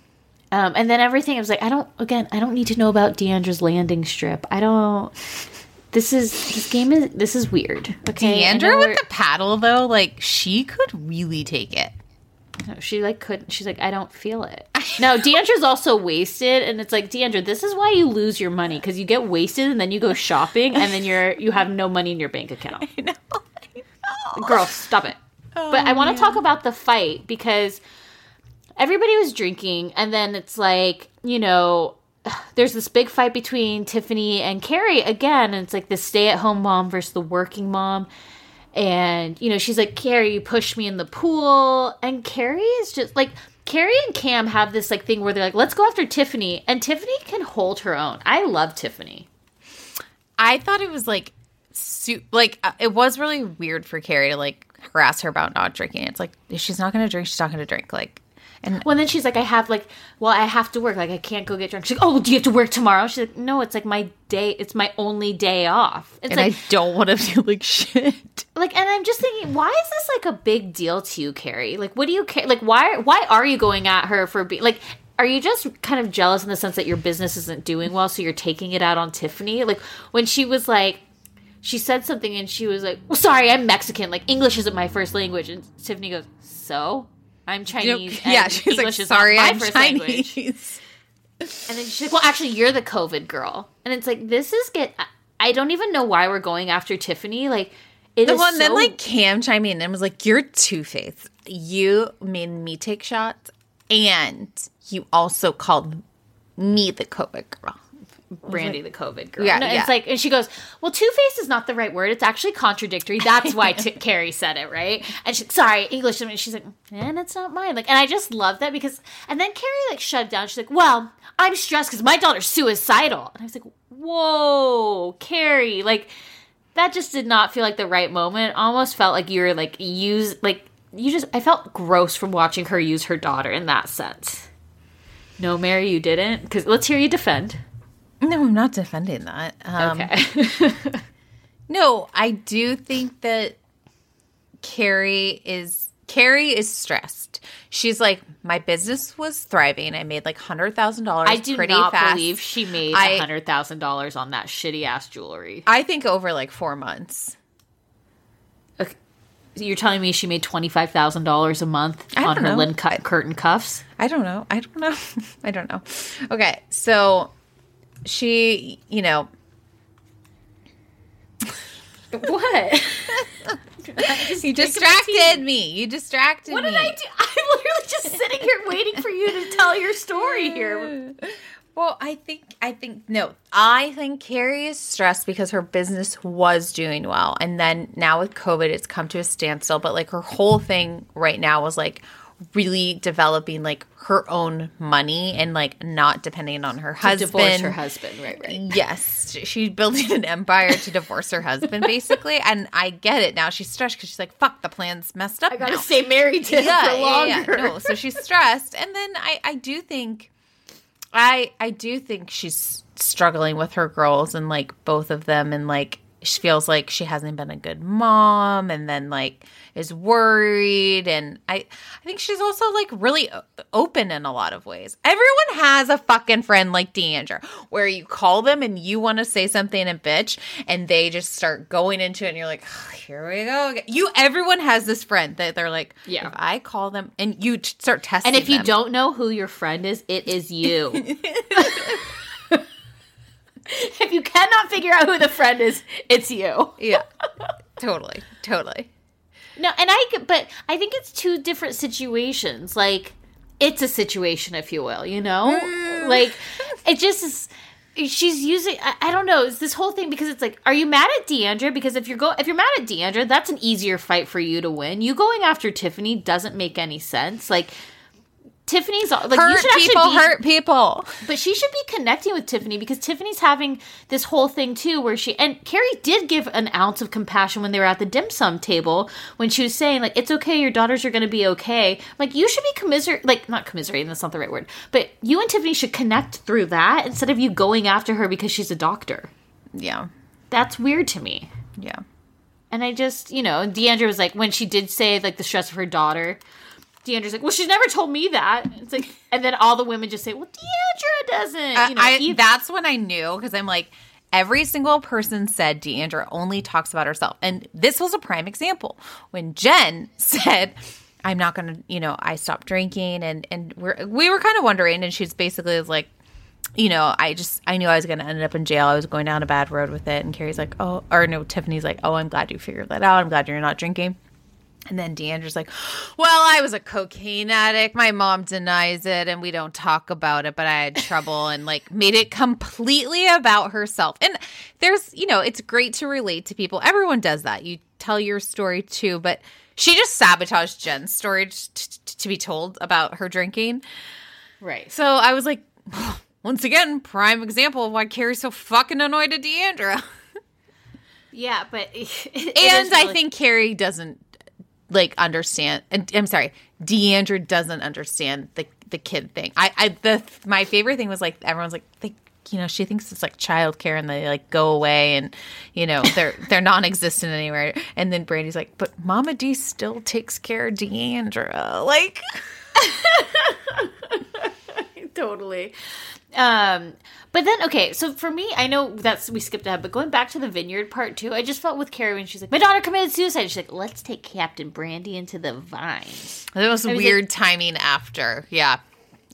S3: Um, and then everything, I was like, I don't, again, I don't need to know about D'Andra's landing strip. I don't, this is, this game is, this is weird. Okay. D'Andra
S2: with the paddle though, like she could really take it.
S3: No, *laughs* she like couldn't. She's like, I don't feel it. Now D'Andra's also wasted, and it's like D'Andra, this is why you lose your money because you get wasted and then you go shopping and then you're you have no money in your bank account. *laughs*
S2: I know. I know.
S3: Girl, stop it. Oh, but I want to talk about the fight because everybody was drinking, and then it's like you know. *sighs* There's this big fight between Tiffany and Kary again, and it's like the stay-at-home mom versus the working mom. And, you know, she's like, Kary, you me in the pool. And Kary is just like, Kary and Cam have this like thing where they're like, let's go after Tiffany. And Tiffany can hold her own. I love Tiffany.
S2: I thought it was like, su- like uh, it was really weird for Kary to like harass her about not drinking. It's like if she's not going to drink, she's not going to drink. Like, and
S3: Well, and then she's like, I have like, well, I have to work. Like, I can't go get drunk. She's like, oh, do you have to work tomorrow? She's like, no, it's like my day. It's my only day off. It's
S2: and
S3: like,
S2: I don't want to feel like shit.
S3: like, and I'm just thinking, why is this like a big deal to you, Kary? Like, what do you care? Like, why, why are you going at her for being like? Are you just kind of jealous in the sense that your business isn't doing well, so you're taking it out on Tiffany? Like when she was like, she said something and she was like, "Well, sorry, I'm Mexican. Like English isn't my first language." And Tiffany goes, "So, I'm Chinese. *laughs*
S2: yeah, she's
S3: English
S2: like, sorry, I'm Chinese.
S3: language." *laughs* And then she's like, "Well, actually, you're the COVID girl." And it's like, this is get. I- don't even know why we're going after Tiffany. Like, it
S2: The one then like Cam chimed in and was like, "You're two faced. You made me take shots, and you also called me the COVID girl."
S3: Brandi the COVID girl.
S2: Yeah,
S3: no,
S2: yeah.
S3: It's like, and she goes, "Well, two faced is not the right word. It's actually contradictory. *laughs* That's why t- Kary said it, right?" And she, sorry, English. And she's like, "And it's not mine." Like, and I just love that because, and then Kary like shut down. She's like, "Well, I'm stressed because my daughter's suicidal." And I was like, "Whoa, Kary!" Like, that just did not feel like the right moment. Almost felt like you were like use like you just. I felt gross from watching her use her daughter in that sense. No, Mary, you didn't. Because let's hear you defend.
S2: No, I'm not defending that. Um,
S3: Okay. *laughs*
S2: No, I do think that Kary is Kary is stressed. She's like, my business was thriving. I made like hundred thousand dollars.
S3: I do not
S2: fast.
S3: believe she made hundred thousand dollars on that shitty ass jewelry.
S2: I think over like four months.
S3: Okay. You're telling me she made twenty five thousand dollars a month on her. Lynn cut curtain cuffs?
S2: I don't know. I don't know. *laughs* I don't know. Okay, so she, you know,
S3: What? *laughs*
S2: you distracted me. You distracted
S3: What
S2: me.
S3: What did I do? *laughs* I'm literally just sitting here waiting for you to tell your story here. *laughs*
S2: Well, I think I think no. I think Kary is stressed because her business was doing well, and then now with COVID, it's come to a standstill. But like her whole thing right now was like really developing like her own money and like not depending on her husband.
S3: Divorce her husband, right? Right.
S2: Yes, she's building an empire to divorce her husband, *laughs* basically. And I get it now. She's stressed because she's like, "Fuck, the plan's messed up."
S3: I gotta
S2: now.
S3: stay married to him
S2: yeah,
S3: for
S2: yeah, yeah.
S3: longer.
S2: No, so she's *laughs* stressed, and then I, I do think, I, I do think she's struggling with her girls and like both of them, and like she feels like she hasn't been a good mom, and then like is worried, and I, I think she's also like really open in a lot of ways. Everyone has a fucking friend like D'Andra, where you call them and you want to say something and bitch, and they just start going into it, and you're like, "Oh, here we go. again." You, everyone has this friend that they're like,
S3: Yeah.
S2: if I call them and you t- start testing.
S3: And if you
S2: them.
S3: don't know who your friend is, it is you. *laughs* if you cannot figure out who the friend is, it's you.
S2: yeah, totally, totally.
S3: No, and I get- but I think it's two different situations. Like it's a situation, if you will, you know? Mm. Like it just is she's using I, I don't know, it's this whole thing because it's like, are you mad at D'Andra? Because if you're go if you're mad at D'Andra, that's an easier fight for you to win. You going after Tiffany doesn't make any sense. Like Tiffany's like you
S2: hurt
S3: should actually
S2: people
S3: be,
S2: hurt people.
S3: but she should be connecting with Tiffany because Tiffany's having this whole thing too, where she and Kary did give an ounce of compassion when they were at the dim sum table when she was saying like it's okay, your daughters are going to be okay. Like you should be commiserate, like not commiserating, that's not the right word, but you and Tiffany should connect through that instead of you going after her because she's a doctor.
S2: Yeah.
S3: That's weird to me.
S2: Yeah.
S3: And I just, you know, D'Andra was like, when she did say like the stress of her daughter, D'Andra's like, well, she's never told me that. It's like, and then all the women just say, well, D'Andra doesn't. You know,
S2: I, that's when I knew because I'm like, every single person said D'Andra only talks about herself. And this was a prime example when Jen *laughs* said, I'm not going to, you know, I stopped drinking. And, and we're, we were kind of wondering. And she's basically like, you know, I just, I knew I was going to end up in jail. I was going down a bad road with it. And Kary's like, oh, or no, Tiffany's like, oh, I'm glad you figured that out. I'm glad you're not drinking. And then D'Andra's like, Well, I was a cocaine addict. My mom denies it and we don't talk about it, but I had trouble and like made it completely about herself. And there's, you know, it's great to relate to people. Everyone does that. You tell your story too, but she just sabotaged Jen's story t- t- to be told about her drinking.
S3: right.
S2: So I was like, *sighs* once again, prime example of why Kary's so fucking annoyed at D'Andra. *laughs*
S3: Yeah, but *laughs* it- it
S2: and
S3: is
S2: I think Kary doesn't like understand. and I'm sorry, D'Andra doesn't understand the the kid thing. I, I the my favorite thing was like everyone's like they you know she thinks it's like childcare and they like go away and you know they're *laughs* they're non-existent anywhere. And then Brandi's like, but Mama D still takes care of D'Andra. Like *laughs*
S3: totally. Um, but then okay, so for me, I know that's we skipped ahead, but going back to the vineyard part too, I just felt with Kary when she's like, "My daughter committed suicide." She's like, "Let's take Captain Brandi into the vines."
S2: that was
S3: was
S2: weird timing after. Yeah.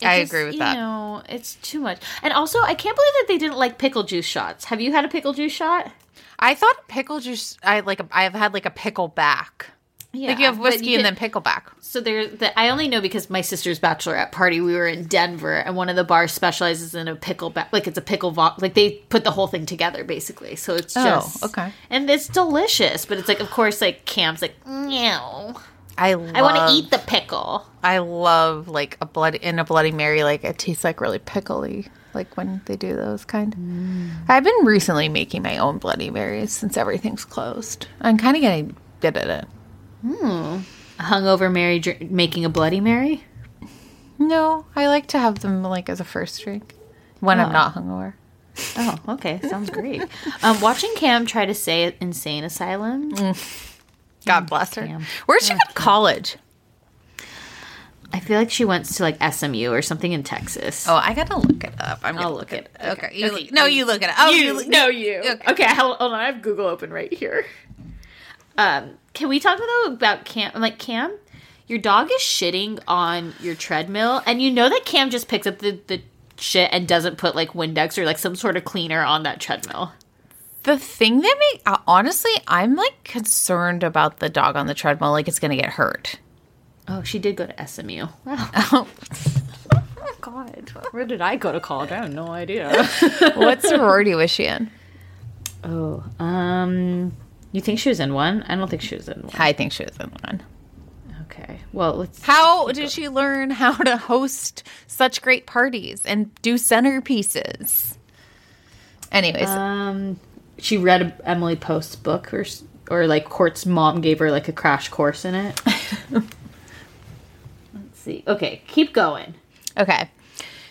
S3: It
S2: I
S3: just,
S2: agree with
S3: you
S2: that.
S3: know, it's too much. And also, I can't believe that they didn't like pickle juice shots. Have you had a pickle juice shot?
S2: I thought pickle juice. I like. I've had like a pickle back.
S3: Yeah,
S2: like you have whiskey
S3: you
S2: and
S3: can-
S2: then pickleback.
S3: So there, the, I only know because my sister's bachelorette party. We were in Denver, and one of the bars specializes in a pickle, ba- like it's a pickle, vo- like they put the whole thing together basically. So it's
S2: Oh, okay.
S3: and it's delicious. But it's like, of course, like Cam's like, no,
S2: I
S3: I want to eat the pickle.
S2: I love like a blood in a Bloody Mary. Like it tastes like really pickly. Like when they do those kind.
S3: Mm.
S2: I've been recently making my own Bloody Marys since everything's closed. I'm kind of getting good at it.
S3: A hungover Mary dr- making a Bloody Mary.
S2: No, I like to have them like as a first drink when I'm not hungover.
S3: Oh, okay, sounds great. um, watching Cam try to say insane asylum.
S2: God bless her.
S3: Damn.
S2: Where'd she go to college?
S3: I feel like she went to like SMU or something in Texas.
S2: Oh, I gotta look it up. I'm
S3: I'll
S2: gonna
S3: look it.
S2: Okay, you
S3: Okay,
S2: look- no, you look it up. Oh, you, look-
S3: no, you.
S2: Okay.
S3: Okay, hold, hold on. I have Google open right here. Um, can we talk though about Cam? I'm Like Cam, your dog is shitting on your treadmill, and you know that Cam just picks up the the shit and doesn't put like Windex or like some sort of cleaner on that treadmill.
S2: The thing that make uh, honestly, I'm like concerned about the dog on the treadmill. Like it's gonna get hurt.
S3: Oh, she did go to SMU. Wow. *laughs* Oh God, where did I go to college? I have no idea.
S2: what sorority was she in?
S3: oh, um, you think she was in one? I don't think she was in one.
S2: I think she was in one.
S3: Okay, well, let's.
S2: How did she learn how to host such great parties and do centerpieces? Anyways,
S3: Um, she read Emily Post's book, or or like Court's mom gave her like a crash course in it. *laughs* Let's see. Okay, keep going.
S2: okay.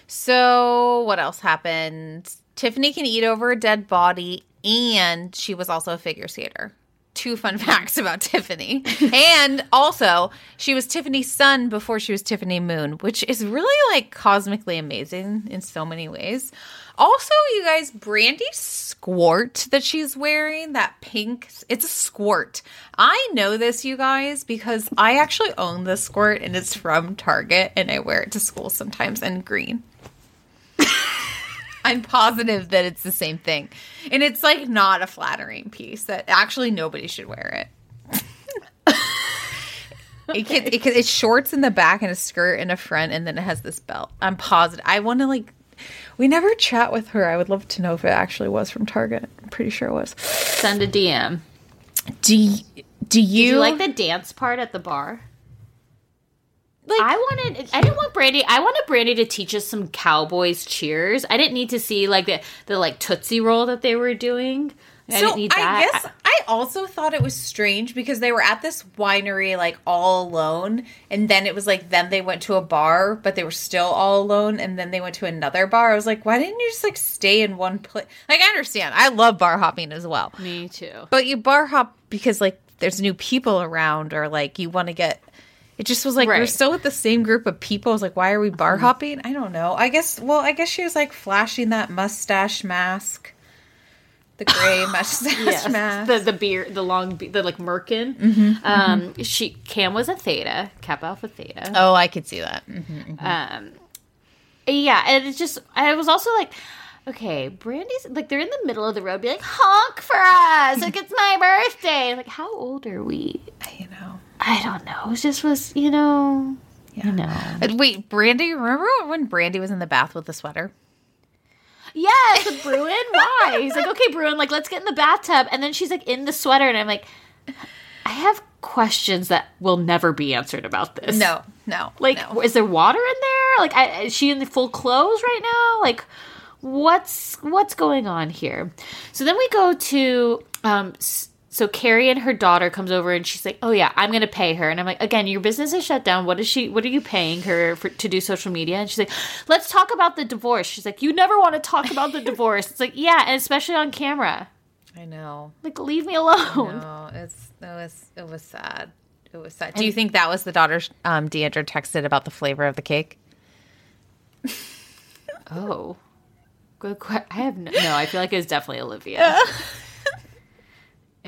S2: So what else happened? Tiffany can eat over a dead body, and she was also a figure skater. Two fun *laughs* facts about Tiffany. and also, she was Tiffany Sun before she was Tiffany Moon, which is really like cosmically amazing in so many ways. Also, you guys, Brandi squirt that she's wearing, that pink, it's a squirt. I know this, you guys, because I actually own this squirt and it's from Target and I wear it to school sometimes in green. I'm positive that it's the same thing. And it's like not a flattering piece that actually nobody should wear it. *laughs* It can, it can, it's shorts in the back and a skirt in the front, and then it has this belt. I'm positive. I want to like. We never chat with her. I would love to know if it actually was from Target. I'm pretty sure it was.
S3: Send a DM.
S2: Do do you,
S3: you like the dance part at the bar?
S2: Like?
S3: I wanted. I didn't want Brandi. I wanted Brandi to teach us some cowboys cheers. I didn't need to see like the the like tootsie roll that they were doing. I
S2: so
S3: didn't need that.
S2: I guess I also thought it was strange because they were at this winery like all alone, and then it was like then they went to a bar, but they were still all alone, and then they went to another bar. I was like, why didn't you just like stay in one place? Like I understand, I love bar hopping as well,
S3: Me too.
S2: but you bar hop because like there's new people around, or like you want to get. It just was like we're still with the same group of people. I was like, why are we bar hopping? I don't know. I guess. Well, I guess she was like flashing that mustache mask, the gray *sighs* mustache
S3: Yes,
S2: mask.
S3: the the beer, the long, be- the like merkin.
S2: Mm-hmm,
S3: um, she Cam was a theta, Kappa Alpha Theta.
S2: Oh, I could see that.
S3: Um, yeah, and it's just I was also like, okay, Brandi's like they're in the middle of the road, be like honk for us, like it's my birthday. Like, how old are we?
S2: You know.
S3: I don't know. It just was, you know, you know.
S2: Uh, Wait, Brandi, remember when Brandi was in the bath with the sweater?
S3: Yes, Bruin. Why? He's like, okay, Bruin, like let's get in the bathtub, and then she's like in the sweater, and I'm like, I have questions that will never be answered about this.
S2: No, no.
S3: Like,
S2: no.
S3: is there water in there? Like, I, is she in the full clothes right now? Like, what's what's going on here? So then we go to um. So Kary and her daughter comes over and she's like, "Oh yeah, I'm gonna pay her." And I'm like, "Again, your business is shut down. What is she? What are you paying her for to do social media?" And she's like, "Let's talk about the divorce." She's like, "You never want to talk about the *laughs* divorce." It's like, yeah, and especially on camera.
S2: I know.
S3: Like, leave me alone.
S2: No, it's it was it was sad. It was sad. Do you think that was the daughter um D'Andra texted about the flavor of the cake? *laughs*
S3: Oh, good. question. I have no, no. I feel like it was definitely Olivia. *laughs*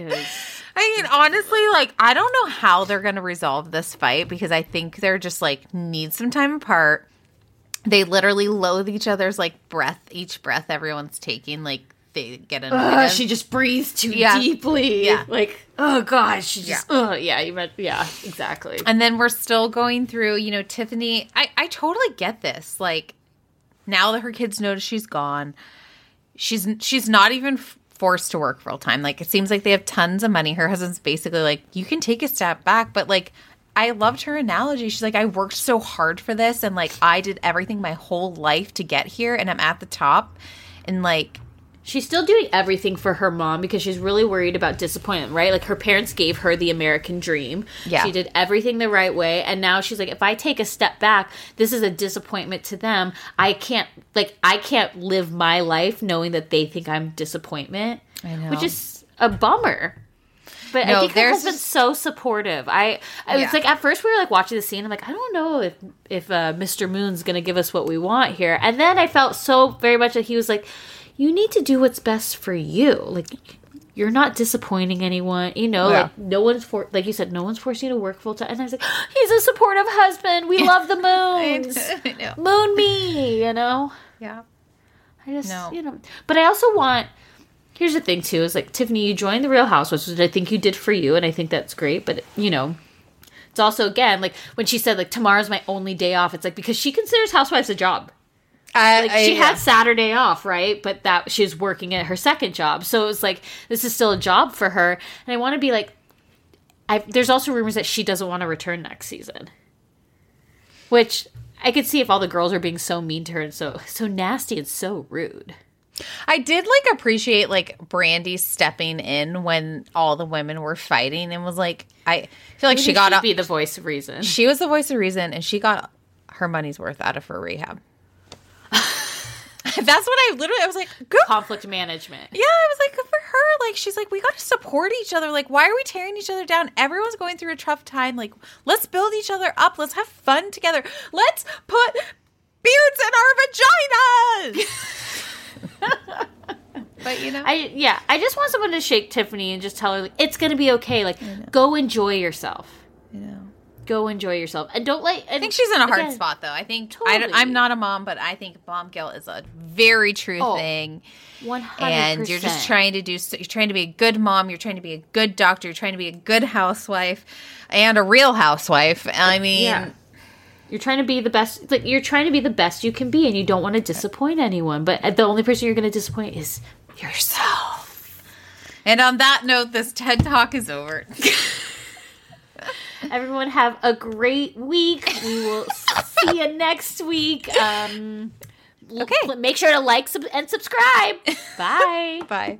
S3: was. *laughs*
S2: I mean, honestly, like I don't know how they're going to resolve this fight because I think they're just like need some time apart. They literally loathe each other's like breath, each breath everyone's taking. Like they get annoyed.
S3: Ugh, she just breathes too
S2: Yeah.
S3: deeply.
S2: Yeah.
S3: Like, oh gosh, she just. Yeah. yeah, you meant. Yeah, exactly.
S2: And then we're still going through, you know, Tiffany. I, I totally get this. Like, now that her kids notice she's gone, she's she's not even f- forced to work full time. Like, it seems like they have tons of money. Her husband's basically like, you can take a step back, but like, I loved her analogy. She's like, I worked so hard for this, and like, I did everything my whole life to get here, and I'm at the top, and like,
S3: She's still doing everything for her mom because she's really worried about disappointment, right? Like her parents gave her the American dream.
S2: Yeah.
S3: She did everything the right way. And now she's like, if I take a step back, this is a disappointment to them. I can't, like, I can't live my life knowing that they think I'm disappointment.
S2: I know.
S3: Which is a bummer. But I think her husband's
S2: just-
S3: so supportive. I, I was
S2: Yeah.
S3: like, at first we were like watching the scene. I'm like, I don't know if if uh, Mr. Moon's gonna give us what we want here. And then I felt so very much that he was like, you need to do what's best for you. Like, you're not disappointing anyone. You know,
S2: Yeah.
S3: like no one's for like you said, no one's forcing you to work full time. And I was like, *gasps* he's a supportive husband. We love the *laughs* moons.
S2: I know. *laughs*
S3: Moon me. You know.
S2: Yeah.
S3: I just,
S2: No.
S3: you know, but I also want. Here's the thing too: is like Tiffany, you joined the Real Housewives, which I think you did for you, and I think that's great. But you know, it's also again like when she said like tomorrow's my only day off. It's like because she considers Housewives a job.
S2: I,
S3: Like
S2: I-
S3: she
S2: yeah.
S3: had Saturday off, right? But that she was working at her second job, so it was like this is still a job for her. And I want to be like, I there's also rumors that she doesn't want to return next season, which I could see if all the girls are being so mean to her and so so nasty and so rude.
S2: I did like appreciate like Brandi stepping in when all the women were fighting and was like, I feel like she
S3: Maybe
S2: got
S3: she'd
S2: up.
S3: be the voice of reason.
S2: She was the voice of reason, and she got her money's worth out of her rehab. *laughs* That's what I literally. I was like, good.
S3: Conflict management.
S2: Yeah, I was like, good for her. Like, she's like, we got to support each other. Like, why are we tearing each other down? Everyone's going through a tough time. Like, let's build each other up. Let's have fun together. Let's put beards in our vaginas. *laughs* but you know,
S3: I yeah, I just want someone to shake Tiffany and just tell her like, it's gonna be okay. Like, go enjoy yourself.
S2: you know,
S3: Go enjoy yourself, and don't let.
S2: I think she's in a hard spot, though. I think
S3: Totally.
S2: I, am not a mom, but I think mom guilt is a very true
S3: Oh,
S2: thing.
S3: One hundred
S2: And you're just trying to do. You're trying to be a good mom. You're trying to be a good doctor. You're trying to be a good housewife, and a real housewife. I mean,
S3: Yeah. You're trying to be the best. Like you're trying to be the best you can be, and you don't want to disappoint anyone. But uh, the only person you're going to disappoint is yourself.
S2: and on that note, this TED talk is over. *laughs*
S3: Everyone have a great week. We will see you next week. Um, okay. Make sure to like sub- and subscribe. *laughs* Bye.
S2: Bye.